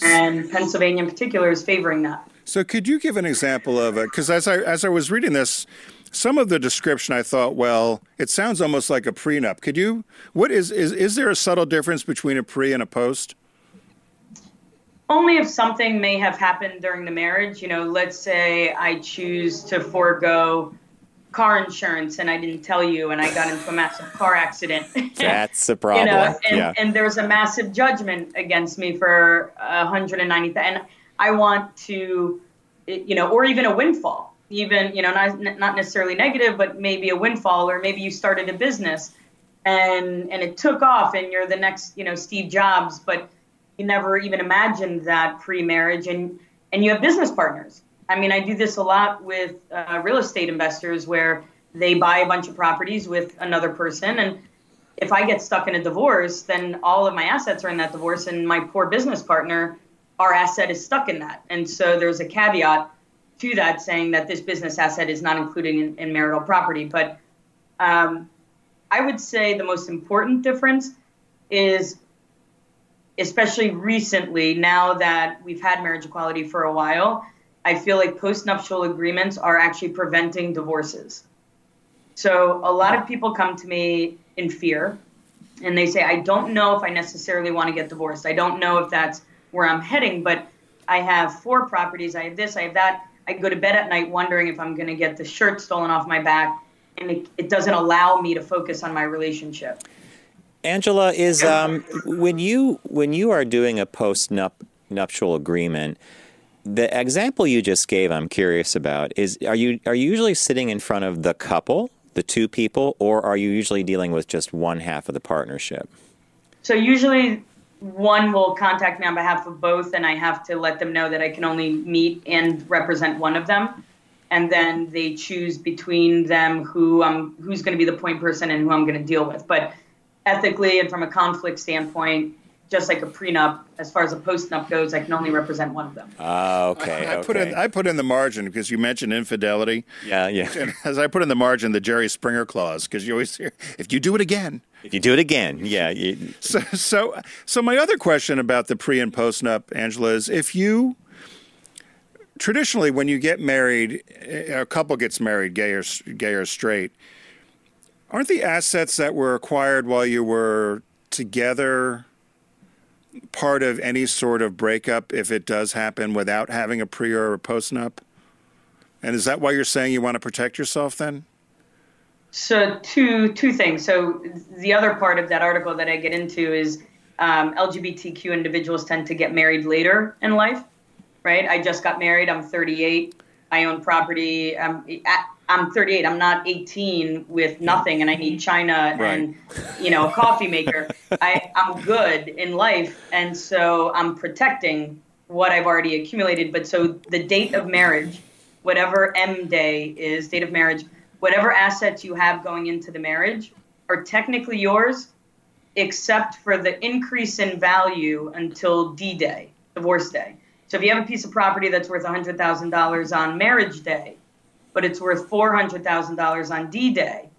And Pennsylvania in particular is favoring that. So, could you give an example of it? Because as I as I was reading this, some of the description I thought, well, it sounds almost like a prenup. Could you? What is is is there a subtle difference between a pre and a post? Only if something may have happened during the marriage. You know, let's say I choose to forego car insurance and I didn't tell you and I got into a massive car accident. That's a problem. you know, and, yeah. and there's a massive judgment against me for 190 and I want to you know or even a windfall even you know not, not necessarily negative but maybe a windfall or maybe you started a business and and it took off and you're the next you know Steve Jobs but you never even imagined that pre-marriage and and you have business partners. I mean I do this a lot with uh, real estate investors where they buy a bunch of properties with another person and if I get stuck in a divorce then all of my assets are in that divorce and my poor business partner our asset is stuck in that and so there's a caveat to that saying that this business asset is not included in, in marital property but um, I would say the most important difference is, especially recently, now that we've had marriage equality for a while, I feel like postnuptial agreements are actually preventing divorces. So a lot of people come to me in fear and they say, I don't know if I necessarily want to get divorced. I don't know if that's where I'm heading, but I have four properties. I have this, I have that. I go to bed at night wondering if I'm going to get the shirt stolen off my back and it, it doesn't allow me to focus on my relationship. Angela, is um, when you when you are doing a post nuptial agreement, the example you just gave, I'm curious about is are you are you usually sitting in front of the couple, the two people, or are you usually dealing with just one half of the partnership? So usually one will contact me on behalf of both, and I have to let them know that I can only meet and represent one of them and then they choose between them who um, who's going to be the point person and who I'm going to deal with. But ethically and from a conflict standpoint, just like a prenup, as far as a postnup goes, I can only represent one of them. Oh, okay. I, I okay. put in I put in the margin because you mentioned infidelity. Yeah, yeah. And as I put in the margin, the Jerry Springer clause because you always hear if you do it again. If you do it again, yeah. You... So, so, so my other question about the pre and postnup, Angela, is if you traditionally, when you get married, a couple gets married, gay or gay or straight, aren't the assets that were acquired while you were together part of any sort of breakup if it does happen without having a pre or a postnup? And is that why you're saying you want to protect yourself then? So two two things. So the other part of that article that I get into is um, LGBTQ individuals tend to get married later in life right? I just got married. I'm 38. I own property. I'm, I'm 38. I'm not 18 with nothing, and I need china right. and you know a coffee maker. I, I'm good in life, and so I'm protecting what I've already accumulated. But so the date of marriage, whatever M day is, date of marriage, whatever assets you have going into the marriage are technically yours, except for the increase in value until D day, divorce day. So if you have a piece of property that's worth $100,000 on marriage day, but it's worth $400,000 on D day,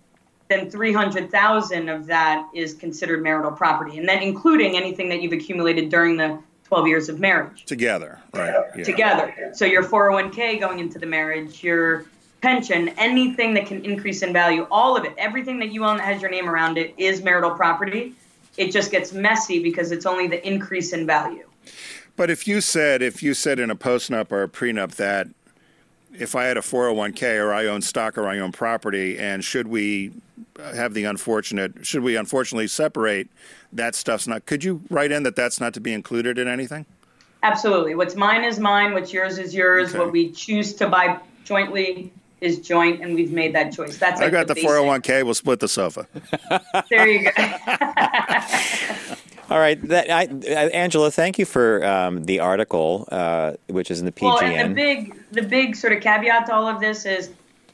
then 300,000 of that is considered marital property, and then including anything that you've accumulated during the 12 years of marriage. Together, right? Yeah. Together. So your 401k going into the marriage, your pension, anything that can increase in value, all of it, everything that you own that has your name around it is marital property. It just gets messy because it's only the increase in value. But if you said if you said in a postnup or a prenup that if I had a 401k or I own stock or I own property, and should we have the unfortunate, should we unfortunately separate, that stuff's not. Could you write in that that's not to be included in anything? Absolutely. What's mine is mine. What's yours is yours. Okay. What we choose to buy jointly is joint, and we've made that choice. That's. Like I got the, the 401k. We'll split the sofa. there you go. All right, that, I, Angela, thank you for um, the article, uh, which is in the PGN. Well, and the big, the big sort of caveat to all of this is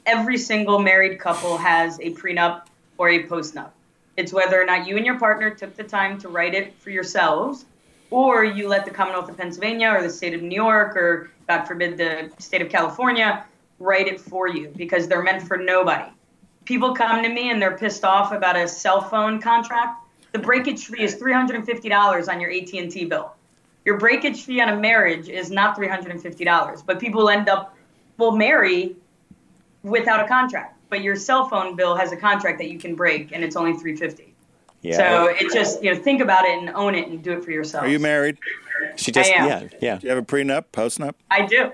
every single married couple has a prenup or a postnup. It's whether or not you and your partner took the time to write it for yourselves, or you let the Commonwealth of Pennsylvania or the state of New York or, God forbid, the state of California write it for you because they're meant for nobody. People come to me and they're pissed off about a cell phone contract the breakage fee is $350 on your AT&T bill. Your breakage fee on a marriage is not $350, but people end up will marry without a contract. But your cell phone bill has a contract that you can break and it's only 350. Yeah. So it just you know think about it and own it and do it for yourself. Are you married? She just I am. yeah yeah. Do you have a prenup, postnup? I do.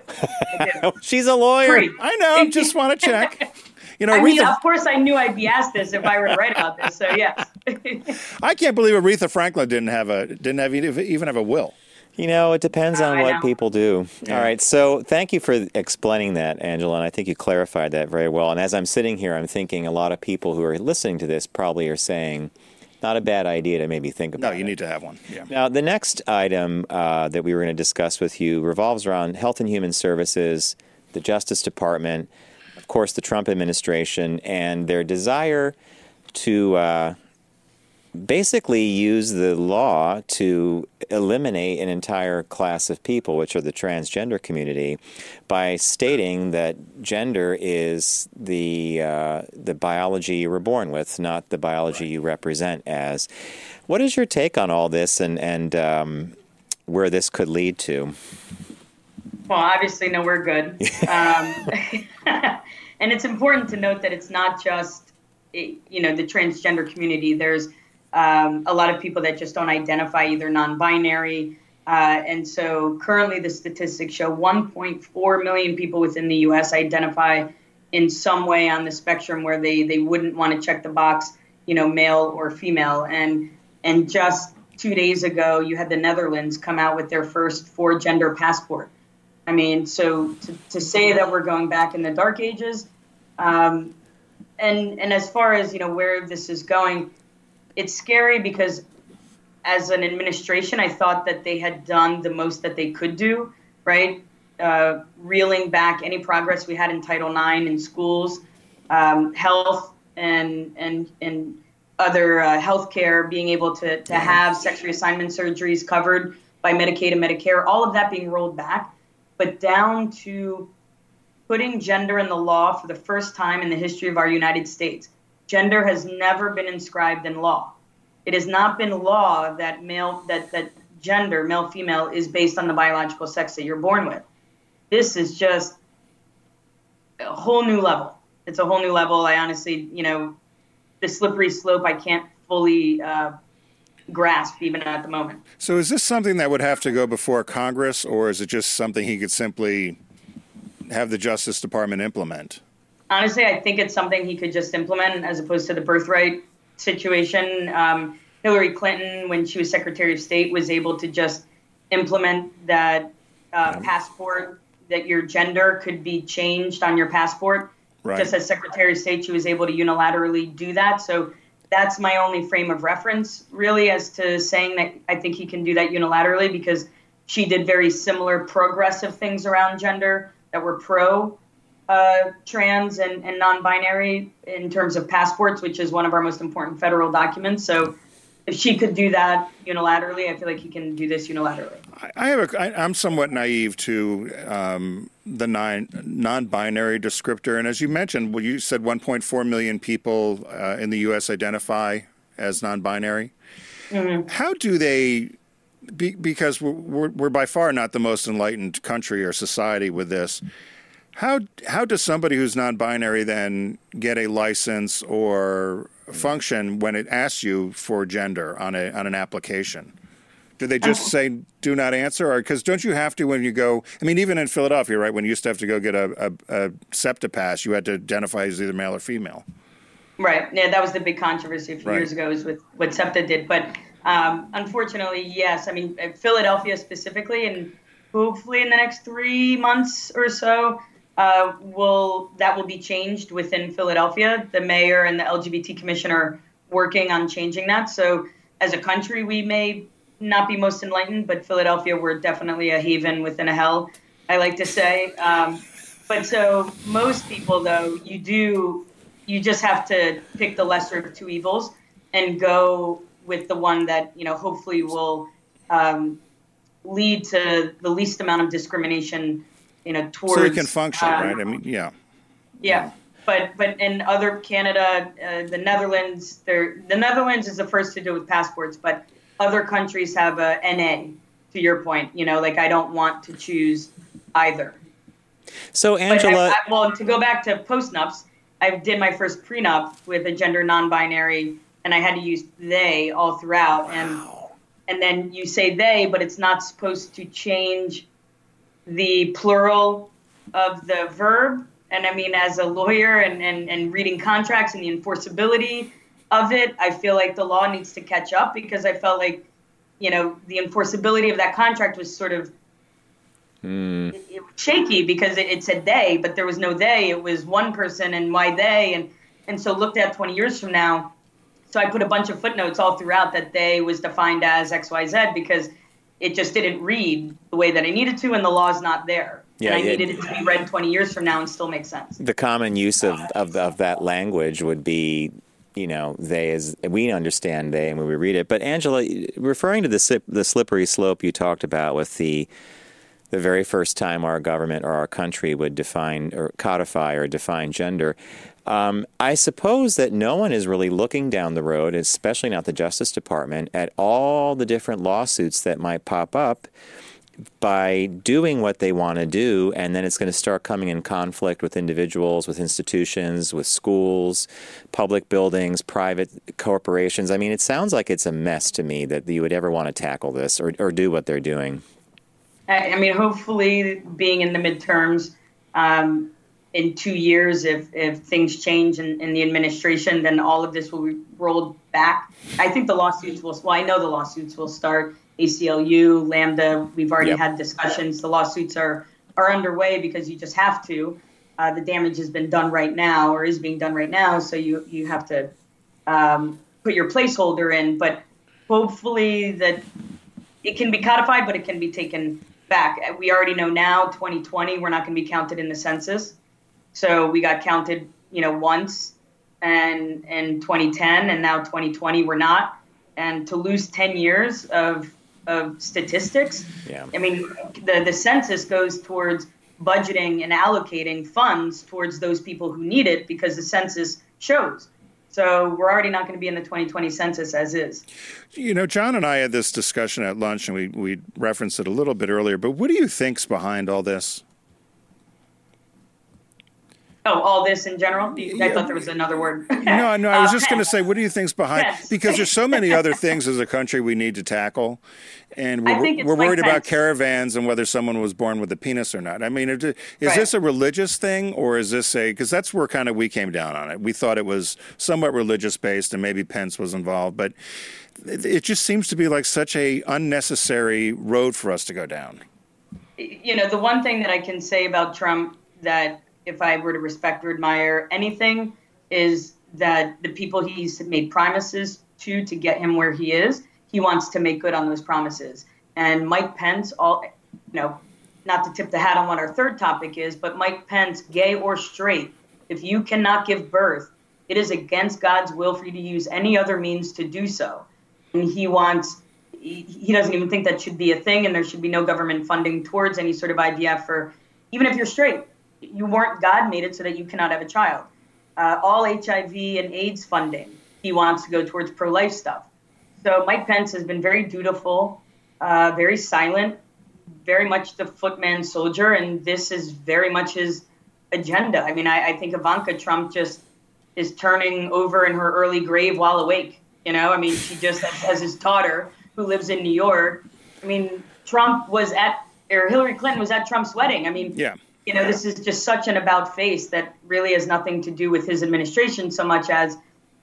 I do. She's a lawyer. Free. I know. Just want to check. You know, I mean, of course, I knew I'd be asked this if I were to write about this. So yes. I can't believe Aretha Franklin didn't have a didn't have even even have a will. You know, it depends on I what know. people do. All right. So thank you for explaining that, Angela. And I think you clarified that very well. And as I'm sitting here, I'm thinking a lot of people who are listening to this probably are saying, not a bad idea to maybe think about No, you it. need to have one. Yeah. Now, the next item uh, that we were going to discuss with you revolves around Health and Human Services, the Justice Department, of course, the Trump administration, and their desire to uh, basically use the law to eliminate an entire class of people, which are the transgender community, by stating that gender is the uh, the biology you were born with, not the biology you represent as. What is your take on all this, and and um, where this could lead to? Well, obviously, no, we're good. Um, and it's important to note that it's not just, you know, the transgender community. There's um, a lot of people that just don't identify either non-binary. Uh, and so currently the statistics show 1.4 million people within the U.S. identify in some way on the spectrum where they, they wouldn't want to check the box, you know, male or female. And, and just two days ago, you had the Netherlands come out with their first four gender passport. I mean, so to, to say that we're going back in the dark ages, um, and and as far as you know where this is going, it's scary because as an administration, I thought that they had done the most that they could do, right? Uh, reeling back any progress we had in Title IX in schools, um, health, and and and other uh, healthcare, being able to to have sex reassignment surgeries covered by Medicaid and Medicare, all of that being rolled back, but down to putting gender in the law for the first time in the history of our United States. Gender has never been inscribed in law. It has not been law that male that that gender, male female, is based on the biological sex that you're born with. This is just a whole new level. It's a whole new level. I honestly, you know, the slippery slope I can't fully uh, grasp even at the moment. So is this something that would have to go before Congress, or is it just something he could simply have the Justice Department implement? honestly, I think it's something he could just implement as opposed to the birthright situation. Um, Hillary Clinton, when she was Secretary of State, was able to just implement that uh, passport that your gender could be changed on your passport. Right. Just as Secretary of State, she was able to unilaterally do that. So that's my only frame of reference, really, as to saying that I think he can do that unilaterally because she did very similar progressive things around gender that were pro uh, trans and, and non-binary in terms of passports, which is one of our most important federal documents. So if she could do that unilaterally, I feel like he can do this unilaterally. I- have a, I, I'm somewhat naive to um, the nine, non-binary descriptor, and as you mentioned, well, you said 1.4 million people uh, in the U.S. identify as non-binary. How do they? Be, because we're, we're, we're by far not the most enlightened country or society with this. How how does somebody who's non-binary then get a license or function when it asks you for gender on a on an application? Do they just say do not answer, or because don't you have to when you go? I mean, even in Philadelphia, right? When you used to have to go get a, a, a SEPTA pass, you had to identify as either male or female. Right. Yeah, that was the big controversy a few Right. years ago is with what SEPTA did. But um, unfortunately, yes. I mean, uh, Philadelphia specifically, and hopefully in the next three months or so, uh, will that will be changed within Philadelphia. The mayor and the LGBT commission are working on changing that. So as a country, we may not be most enlightened, but Philadelphia, we're definitely a haven within a hell. I like to say. Um, but so most people, though, you do you just have to pick the lesser of two evils and go with the one that you know hopefully will um, lead to the least amount of discrimination you know towards so it can function, um, right? I mean, yeah. yeah but but in other canada uh, the netherlands they're, the netherlands is the first to do with passports but other countries have a na to your point you know like i don't want to choose either So, Angela, I, I, well, to go back to postnups, I did my first prenup with a gender non-binary and I had to use they all throughout. And and then you say they, but it's not supposed to change the plural of the verb. And I mean, as a lawyer and, and, and reading contracts and the enforceability of it, I feel like the law needs to catch up because I felt like, you know, the enforceability of that contract was sort of Mm. it, it was shaky because it, it said they, but there was no they. It was one person and why they. And, and so looked at 20 years from now, so I put a bunch of footnotes all throughout that they was defined as XYZ because it just didn't read the way that I needed to, and the law's not there. Yeah, and I yeah. needed it to be read 20 years from now and still make sense. The common use of, of, of that language would be, you know, they as we understand they and when we read it. But Angela, referring to the the slippery slope you talked about with the the very first time our government or our country would define or codify or define gender. Um, I suppose that no one is really looking down the road, especially not the Justice Department, at all the different lawsuits that might pop up by doing what they want to do, and then it's going to start coming in conflict with individuals, with institutions, with schools, public buildings, private corporations. I mean, it sounds like it's a mess to me that you would ever want to tackle this or, or do what they're doing. I, mean, hopefully, being in the midterms um, in two years, if, if things change in, in the administration, then all of this will be rolled back. I think the lawsuits will, well, I know the lawsuits will start. ACLU, Lambda, we've already Yep. had discussions. The lawsuits are, are underway because you just have to. Uh, the damage has been done right now or is being done right now, so you, you have to um, put your placeholder in. But hopefully, that it can be codified, but it can be taken back. We already know now, 2020, we're not going to be counted in the census. So we got counted, you know, once, and in 2010, and now 2020, we're not. And to lose 10 years of of statistics, Yeah. I mean, the the census goes towards budgeting and allocating funds towards those people who need it because the census shows. So we're already not going to be in the 2020 census as is. You know, John and I had this discussion at lunch, and we we referenced it a little bit earlier. But what do you think's behind all this? Oh, all this in general? I thought there was another word. No, no, I was just Uh, going to say, what do you think's behind? Yes. Because there's so many other things as a country we need to tackle, and we're, we're worried about caravans and whether someone was born with a penis or not. I mean, is Right. this a religious thing, or is this a? Because that's where kind of we came down on it. We thought it was somewhat religious based, and maybe Pence was involved, but it just seems to be like such a unnecessary road for us to go down. you know, the one thing that I can say about Trump that if I were to respect or admire anything is that the people he's made promises to to get him where he is, he wants to make good on those promises. And Mike Pence, all you know, not to tip the hat on what our third topic is, but Mike Pence, gay or straight, if you cannot give birth, it is against God's will for you to use any other means to do so. And he wants he doesn't even think that should be a thing and there should be no government funding towards any sort of IVF for even if you're straight. You weren't God made it so that you cannot have a child. Uh, all HIV and AIDS funding he wants to go towards pro life stuff. So Mike Pence has been very dutiful, uh, very silent, very much the footman soldier, and this is very much his agenda. I mean, I, I think Ivanka Trump just is turning over in her early grave while awake. You know, I mean, she just has, has his daughter who lives in New York. I mean, Trump was at, or Hillary Clinton was at Trump's wedding. I mean, Yeah. You know, this is just such an about face that really has nothing to do with his administration so much as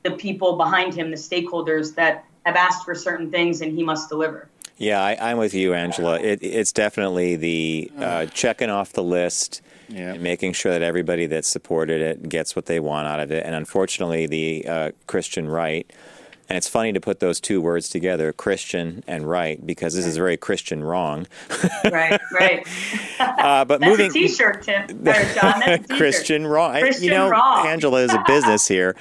the people behind him, the stakeholders that have asked for certain things and he must deliver. Yeah, I, I'm with you, Angela. It, it's definitely the uh, checking off the list Yeah. and making sure that everybody that supported it gets what they want out of it. And unfortunately, the uh, Christian right. And it's funny to put those two words together, Christian and right, because this is very Christian wrong. Right, right. Uh, but That's moving a T-shirt, Tim. John. That's. Christian wrong. Christian you know, wrong. Angela is a business here.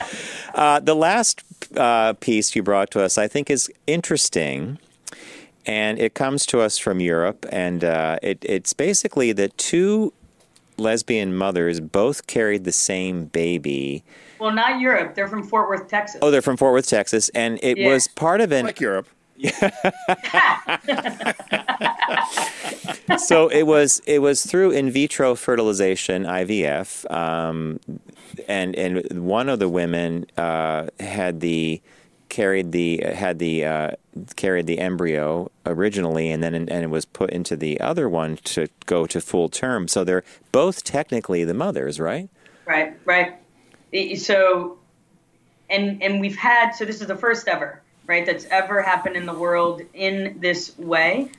Uh, the last uh, piece you brought to us, I think, is interesting. And it comes to us from Europe. And uh, it, it's basically that two lesbian mothers both carried the same baby. Well, not Europe. They're from Fort Worth, Texas. Oh, they're from Fort Worth, Texas. And it Yeah. was part of an Like Europe. so it was it was through in vitro fertilization IVF, um, and and one of the women uh, had the carried the had the uh, carried the embryo originally, and then and it was put into the other one to go to full term. So they're both technically the mothers, right? Right, right. So, and and we've had so this is the first ever, right? That's ever happened in the world in this way.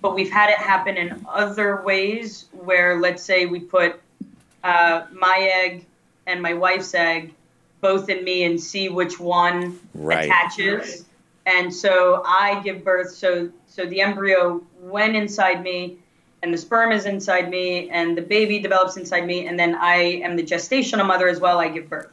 But we've had it happen in other ways where, let's say, we put uh, my egg and my wife's egg both in me and see which one Right. attaches. And so I give birth. So so the embryo went inside me, and the sperm is inside me, and the baby develops inside me, and then I am the gestational mother as well. I give birth.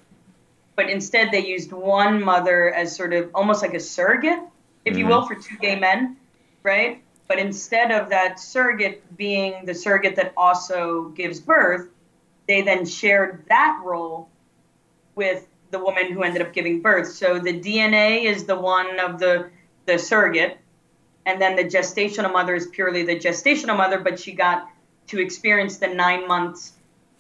But instead, they used one mother as sort of almost like a surrogate, if you mm-hmm. will, for two gay men, right? But instead of that surrogate being the surrogate that also gives birth, they then shared that role with the woman who ended up giving birth. So the DNA is the one of the the surrogate, and then the gestational mother is purely the gestational mother, but she got to experience the nine months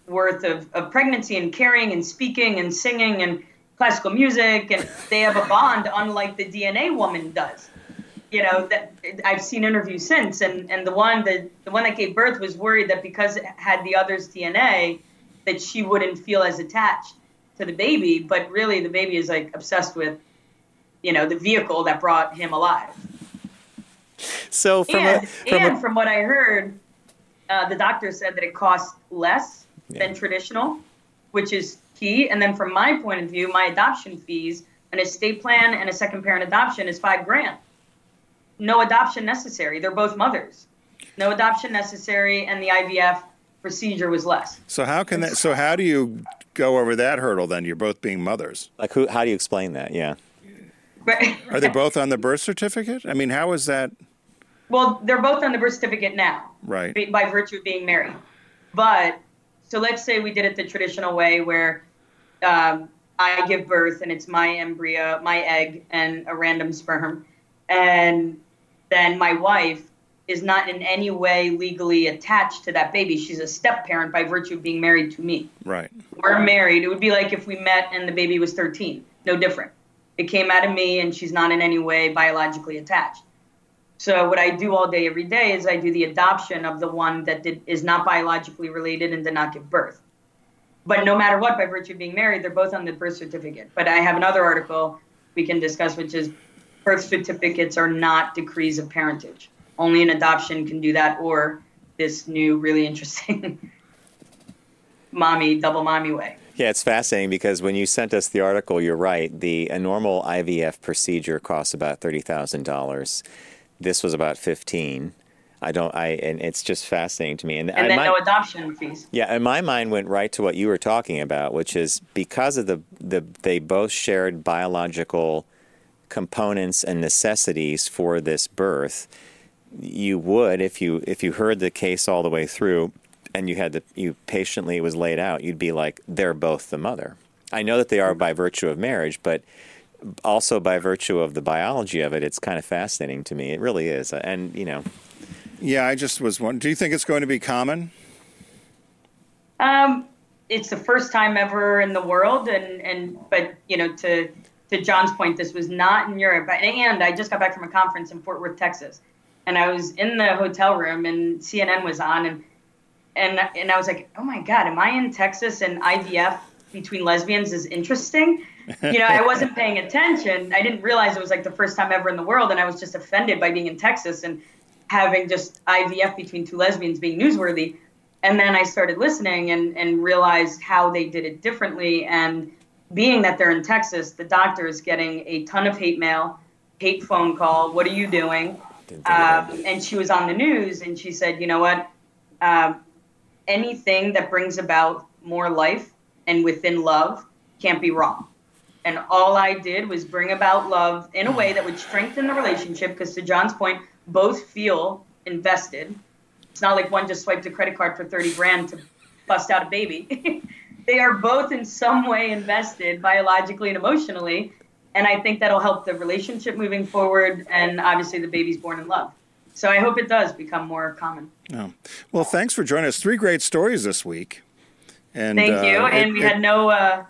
worth of, of pregnancy and caring and speaking and singing and classical music and they have a bond unlike the DNA woman does. You know, that I've seen interviews since and, and the one that the one that gave birth was worried that because it had the other's DNA that she wouldn't feel as attached to the baby, but really the baby is like obsessed with, you know, the vehicle that brought him alive. So from and a, from and a, from what I heard, uh, the doctor said that it costs less than traditional, which is key. And then from my point of view, my adoption fees, an estate plan and a second parent adoption is five grand. No adoption necessary. They're both mothers. No adoption necessary, and the IVF procedure was less. So how can that? So how do you go over that hurdle? Then you're both being mothers. like who? How do you explain that? Yeah. Right. Are they both on the birth certificate? I mean, how is that? Well, they're both on the birth certificate now. Right. by virtue of being married. But so let's say we did it the traditional way where um, I give birth and it's my embryo, my egg, and a random sperm. And then my wife is not in any way legally attached to that baby. She's a step parent by virtue of being married to me. Right. We're married. It would be like if we met and the baby was 13. No different. It came out of me and she's not in any way biologically attached. So what I do all day, every day, is I do the adoption of the one that did, is not biologically related and did not give birth. But no matter what, by virtue of being married, they're both on the birth certificate. But I have another article we can discuss, which is birth certificates are not decrees of parentage. Only an adoption can do that, or this new, really interesting mommy, double mommy way. Yeah, it's fascinating because when you sent us the article, you're right. The a normal IVF procedure costs about thirty thousand dollars. This was about fifteen. I don't. I and it's just fascinating to me. And, And I then might- no adoption fees. Yeah, and my mind went right to what you were talking about, which is because of the the they both shared biological components and necessities for this birth. You would, if you if you heard the case all the way through, and you had to you patiently it was laid out, you'd be like, they're both the mother. I know that they are by virtue of marriage, but also by virtue of the biology of it, it's kind of fascinating to me. It really is, and you know. Yeah, I just was wondering. Do you think it's going to be common? Um, it's the first time ever in the world, and and but you know to to John's point, this was not in Europe. And I just got back from a conference in Fort Worth, Texas, and I was in the hotel room, and CNN was on, and and and I was like, oh my god, am I in Texas? And IVF between lesbians is interesting. You know, I wasn't paying attention. I didn't realize it was like the first time ever in the world, and I was just offended by being in Texas and having just IVF between two lesbians being newsworthy. And then I started listening and, and realized how they did it differently. And being that they're in Texas, the doctor is getting a ton of hate mail, hate phone call. What are you doing? Um, and she was on the news and she said, you know what? Um, anything that brings about more life and within love can't be wrong. And all I did was bring about love in a way that would strengthen the relationship because, to John's point, both feel invested. It's not like one just swiped a credit card for 30 grand to bust out a baby. they are both in some way invested biologically and emotionally. And I think that'll help the relationship moving forward. And obviously, the baby's born in love. So I hope it does become more common. Oh. Well, thanks for joining us. Three great stories this week. And Thank uh, you. it- And we it- had no uh,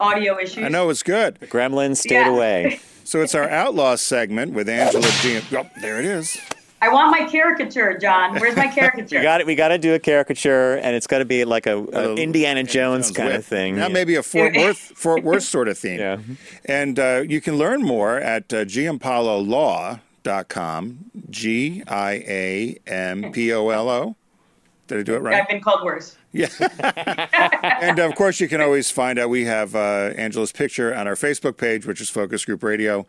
audio issues. I know it's good. Gremlins stayed Yeah. away. So it's our outlaw segment with Angela G. Oh, there it is. I want my caricature, John. Where's my caricature? We got it. We got to do a caricature, and it's got to be like a, a Indiana Jones, kind of thing. Now Yeah. maybe a Fort Worth Fort Worth sort of theme. Yeah. And uh, you can learn more at uh, giampololaw.com. G I A M P O L O. Did I do it right? I've been called worse. and of course, you can always find out. We have uh, Angela's picture on our Facebook page, which is Focus Group Radio.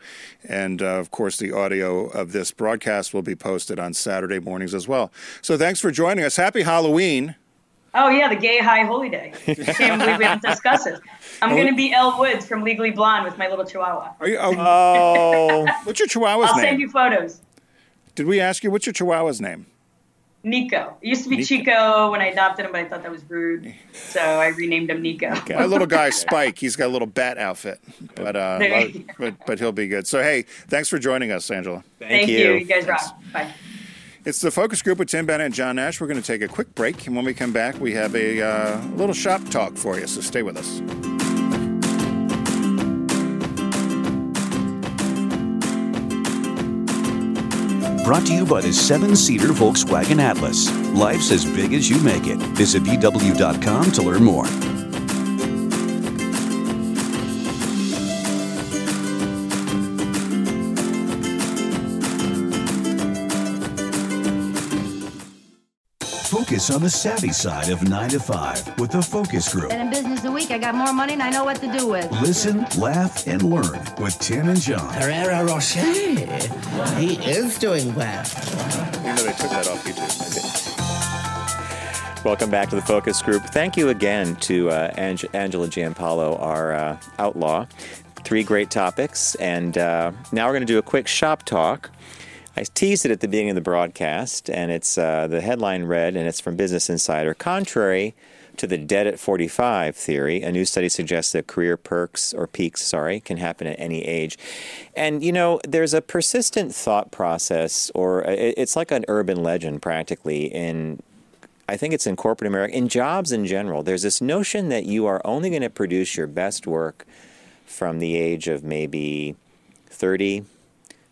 And uh, of course, the audio of this broadcast will be posted on Saturday mornings as well. So thanks for joining us. Happy Halloween. Oh yeah, the gay high holy day. Can't believe we haven't discussed this. I'm going to be Elle Woods from Legally Blonde with my little chihuahua. Are you, oh, Oh, what's your chihuahua's name? I'll send you photos. Did we ask you what's your chihuahua's name? Nico. It used to be Nico. Chico when I adopted him, but I thought that was rude, so I renamed him Nico. My little guy Spike, he's got a little bat outfit, but uh, There but but he'll be good. So hey, thanks for joining us, Angela. Thank you. You guys rock. Bye. It's the focus group with Tim Bennett and John Nash. We're going to take a quick break, and when we come back, we have a uh, little shop talk for you. So stay with us. Brought to you by the seven seater Volkswagen Atlas. Life's as big as you make it. Visit VW.com to learn more. Focus on the savvy side of 9 to 5 with the Focus Group. Been in business a week. I got more money and I know what to do with. Listen, laugh, and learn with Tim and John. Herrera Rocher. He is doing well. You know they took that off YouTube. Welcome back to the Focus Group. Thank you again to uh, Ange- Angela Giampolo, our uh, outlaw. Three great topics, and uh, now we're going to do a quick shop talk. I teased it at the beginning of the broadcast, and it's uh, the headline read, and it's from Business Insider. Contrary to the dead at 45 theory, a new study suggests that career perks or peaks, sorry, can happen at any age. And you know, there's a persistent thought process, or it's like an urban legend practically in I think it's in corporate America, in jobs in general, there's this notion that you are only going to produce your best work from the age of maybe 30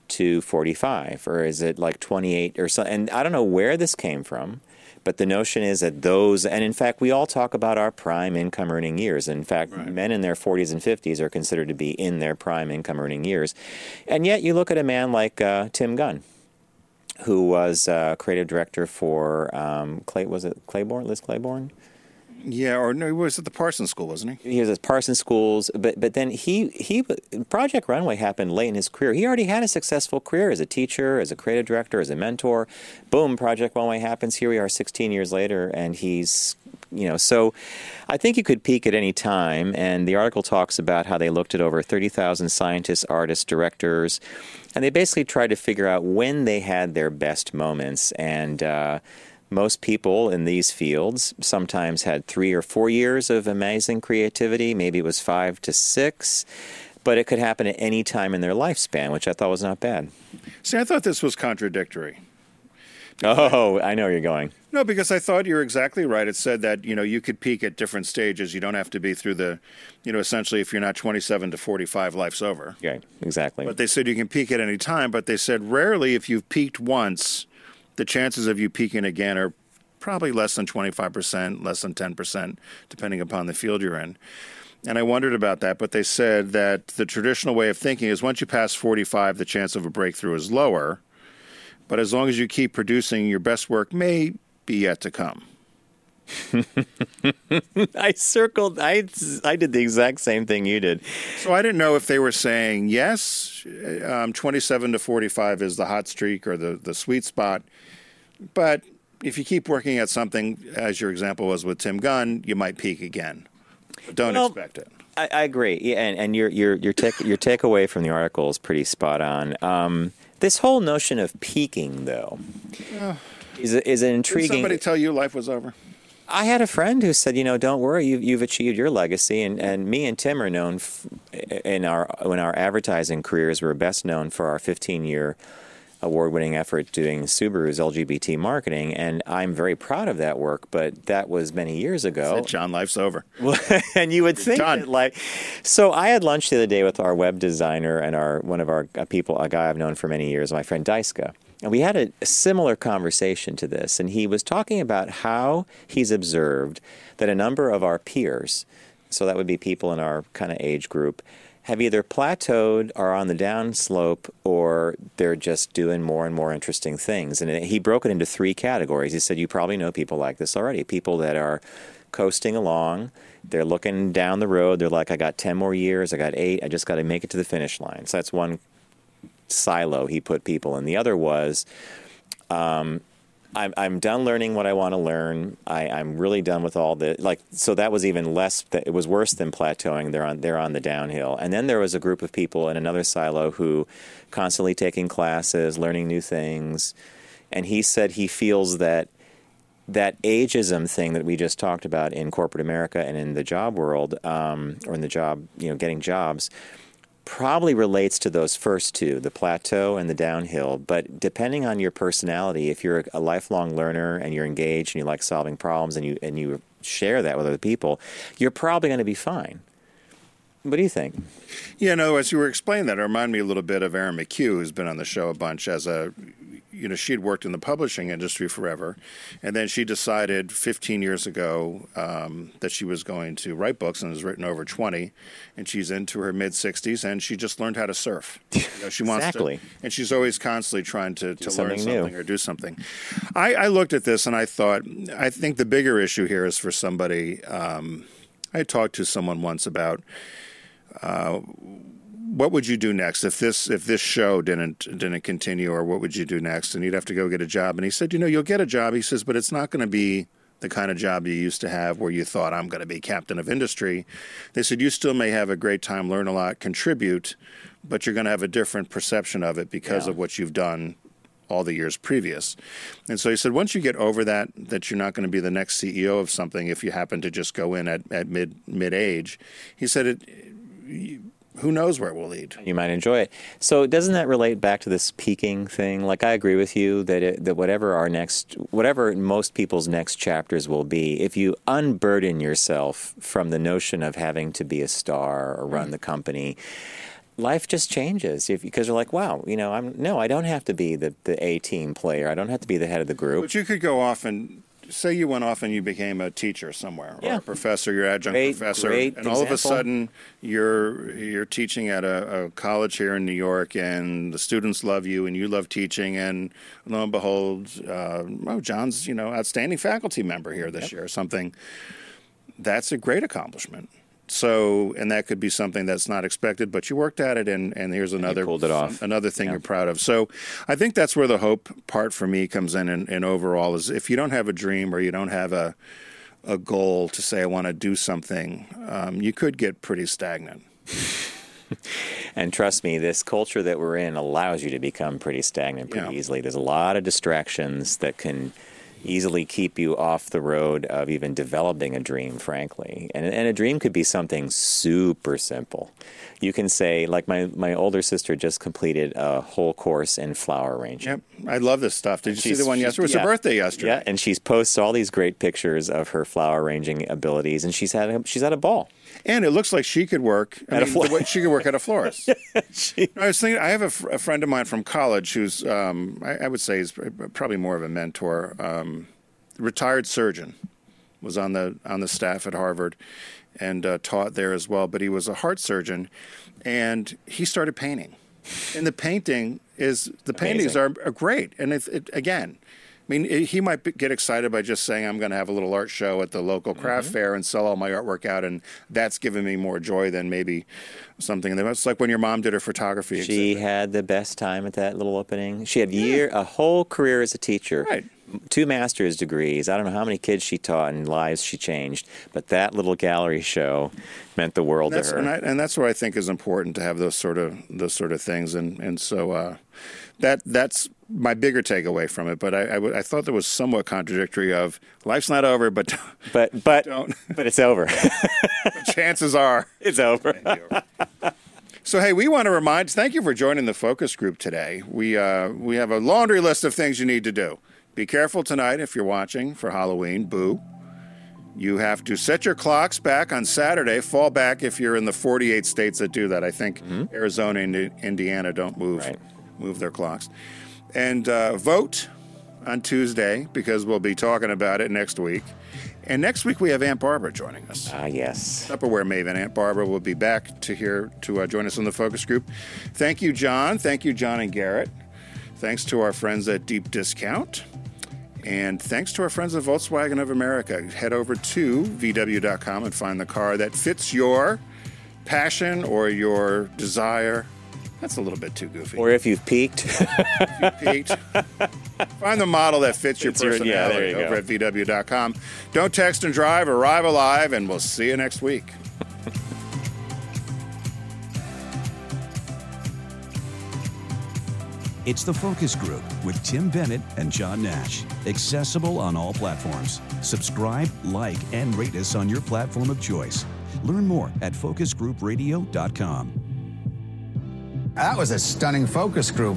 to 45, or is it like 28 or so? And I don't know where this came from, but the notion is that those, and in fact, we all talk about our prime income earning years. In fact, men in their 40s and 50s are considered to be in their prime income earning years. And yet, you look at a man like uh, Tim Gunn who was uh, creative director for um, Clay. Was it Claiborne? Liz Claiborne. Yeah, or no, he was at the Parsons School, wasn't he? He was at Parsons Schools, but but then he he Project Runway happened late in his career. He already had a successful career as a teacher, as a creative director, as a mentor. Boom, Project Runway happens. Here we are, 16 years later, and he's you know so. I think you could peak at any time, and the article talks about how they looked at over 30,000 scientists, artists, directors, and they basically tried to figure out when they had their best moments and. Uh, most people in these fields sometimes had three or four years of amazing creativity. Maybe it was five to six, but it could happen at any time in their lifespan, which I thought was not bad. See, I thought this was contradictory. Oh, I know where you're going. No, because I thought you're exactly right. It said that you know you could peak at different stages. You don't have to be through the, you know, essentially if you're not 27 to 45, life's over. Yeah, exactly. But they said you can peak at any time. But they said rarely, if you've peaked once, the chances of you peaking again are probably less than 25%, less than 10%, depending upon the field you're in. And I wondered about that, but they said that the traditional way of thinking is once you pass 45, the chance of a breakthrough is lower. But as long as you keep producing, your best work may be yet to come. I circled. I I did the exact same thing you did. So I didn't know if they were saying yes, um, 27 to 45 is the hot streak or the, the sweet spot. But if you keep working at something, as your example was with Tim Gunn, you might peak again. But don't Well, expect it. I, I agree, yeah, and and your your your take your takeaway from the article is pretty spot on. Um, this whole notion of peaking, though, is a- is an Did intriguing. somebody tell you life was over? I had a friend who said, you know, don't worry, you've, you've achieved your legacy, and, and me and Tim are known f- in our in our advertising careers. We're best known for our 15 year award-winning effort doing Subaru's LGBT marketing, and I'm very proud of that work. But that was many years ago. Said, John, life's over. and you would think done. that, like, so I had lunch the other day with our web designer and our one of our uh, people, a guy I've known for many years, my friend Daiska. And we had a, a similar conversation to this, and he was talking about how he's observed that a number of our peers, so that would be people in our kind of age group, have either plateaued or on the downslope or they're just doing more and more interesting things. And he broke it into three categories. He said, You probably know people like this already people that are coasting along, they're looking down the road, they're like, I got 10 more years, I got eight, I just got to make it to the finish line. So that's one silo he put people in. The other was, um, I'm, I'm done learning what I want to learn. I, I'm really done with all the like. So that was even less. That it was worse than plateauing. They're on they're on the downhill. And then there was a group of people in another silo who constantly taking classes, learning new things. And he said he feels that that ageism thing that we just talked about in corporate America and in the job world, um, or in the job, you know, getting jobs probably relates to those first two, the plateau and the downhill. But depending on your personality, if you're a lifelong learner and you're engaged and you like solving problems and you and you share that with other people, you're probably going to be fine. What do you think? Yeah, no, as you were explaining that, it reminded me a little bit of Aaron McHugh, who's been on the show a bunch as a you know, she'd worked in the publishing industry forever, and then she decided 15 years ago um, that she was going to write books, and has written over 20. And she's into her mid 60s, and she just learned how to surf. You know, she wants Exactly. to, and she's always constantly trying to, to learn something new. or do something. I, I looked at this and I thought, I think the bigger issue here is for somebody. Um, I talked to someone once about uh, what would you do next if this if this show didn't didn't continue, or what would you do next? And you'd have to go get a job. And he said, you know, you'll get a job. He says, but it's not going to be the kind of job you used to have where you thought I'm going to be captain of industry. They said you still may have a great time, learn a lot, contribute, but you're going to have a different perception of it because Yeah. of what you've done all the years previous. And so he said, once you get over that, that you're not going to be the next CEO of something if you happen to just go in at, at mid mid age. He said, it, who knows where it will lead. You might enjoy it. So doesn't that relate back to this peaking thing? Like I agree with you that it, that whatever our next, whatever most people's next chapters will be, if you unburden yourself from the notion of having to be a star or run the mm. company, life just changes. If, because you're like, wow, you know, I'm no, I don't have to be the the A team player. I don't have to be the head of the group. But you could go off and say you went off and you became a teacher somewhere or Yeah. a professor, you're adjunct Great- professor, great and all of a sudden you're you're teaching at a, a college here in New York, and the students love you, and you love teaching, and lo and behold, uh, oh, John's you know outstanding faculty member here this year or something. That's a great accomplishment. So, and that could be something that's not expected, but you worked at it, and, and here's another pulled it off. another thing you're proud of. So, I think that's where the hope part for me comes in. And, and overall, is if you don't have a dream or you don't have a a goal to say I want to do something, um, you could get pretty stagnant. And trust me, this culture that we're in allows you to become pretty stagnant pretty Yeah. easily. There's a lot of distractions that can easily keep you off the road of even developing a dream, frankly. And, and a dream could be something super simple. You can say, like my, my older sister just completed a whole course in flower arranging. Yep, I love this stuff. Did you see the one yesterday? It was yeah. her birthday yesterday. Yeah, and she's posts all these great pictures of her flower arranging abilities, and she's had a, she's had a ball. And it looks like she could work. I At a mean, flo- the she could work at a florist. I was thinking. I have a, fr- a friend of mine from college who's, um, I, I would say, is probably more of a mentor. Um, retired surgeon, was on the on the staff at Harvard, and uh, taught there as well. But he was a heart surgeon, and he started painting. And the painting is the paintings are, are great. And it, it, again, mean, it, he might get excited by just saying, "I'm going to have a little art show at the local craft Mm-hmm. fair and sell all my artwork out," and that's giving me more joy than maybe something. It's like when your mom did her photography. She exhibit. had the best time at that little opening. She had year a whole career as a teacher. Right. Two master's degrees. I don't know how many kids she taught and lives she changed, but that little gallery show meant the world that's, to her. and, I, and that's what I think is important to have those sort of those sort of things, and and so uh, that that's my bigger takeaway from it. But I, I, w- I thought there was somewhat contradictory of life's not over, but but but Don't. but it's over. chances are it's over. So hey, we want to remind. Thank you for joining the focus group today. We uh, we have a laundry list of things you need to do. Be careful tonight if you're watching for Halloween. Boo. You have to set your clocks back on Saturday. Fall back if you're in the 48 states that do that. I think Arizona and Indiana don't move move their clocks. And uh, vote on Tuesday because we'll be talking about it next week. And next week we have Aunt Barbara joining us. Ah, yes. Tupperware Maven Aunt Barbara will be back to here to uh, join us on the focus group. Thank you, John. Thank you, John and Garrett. Thanks to our friends at Deep Discount. And thanks to our friends at Volkswagen of America. Head over to VW.com and find the car that fits your passion or your desire. That's a little bit too goofy. Or if you've peaked. Pete. Find the model that fits your Fits your- yeah, personality there you over go. at VW.com. Don't text and drive, arrive alive, and we'll see you next week. It's the Focus Group with Tim Bennett and John Nash. Accessible on all platforms. Subscribe, like, and rate us on your platform of choice. Learn more at focusgroupradio.com. That was a stunning focus group.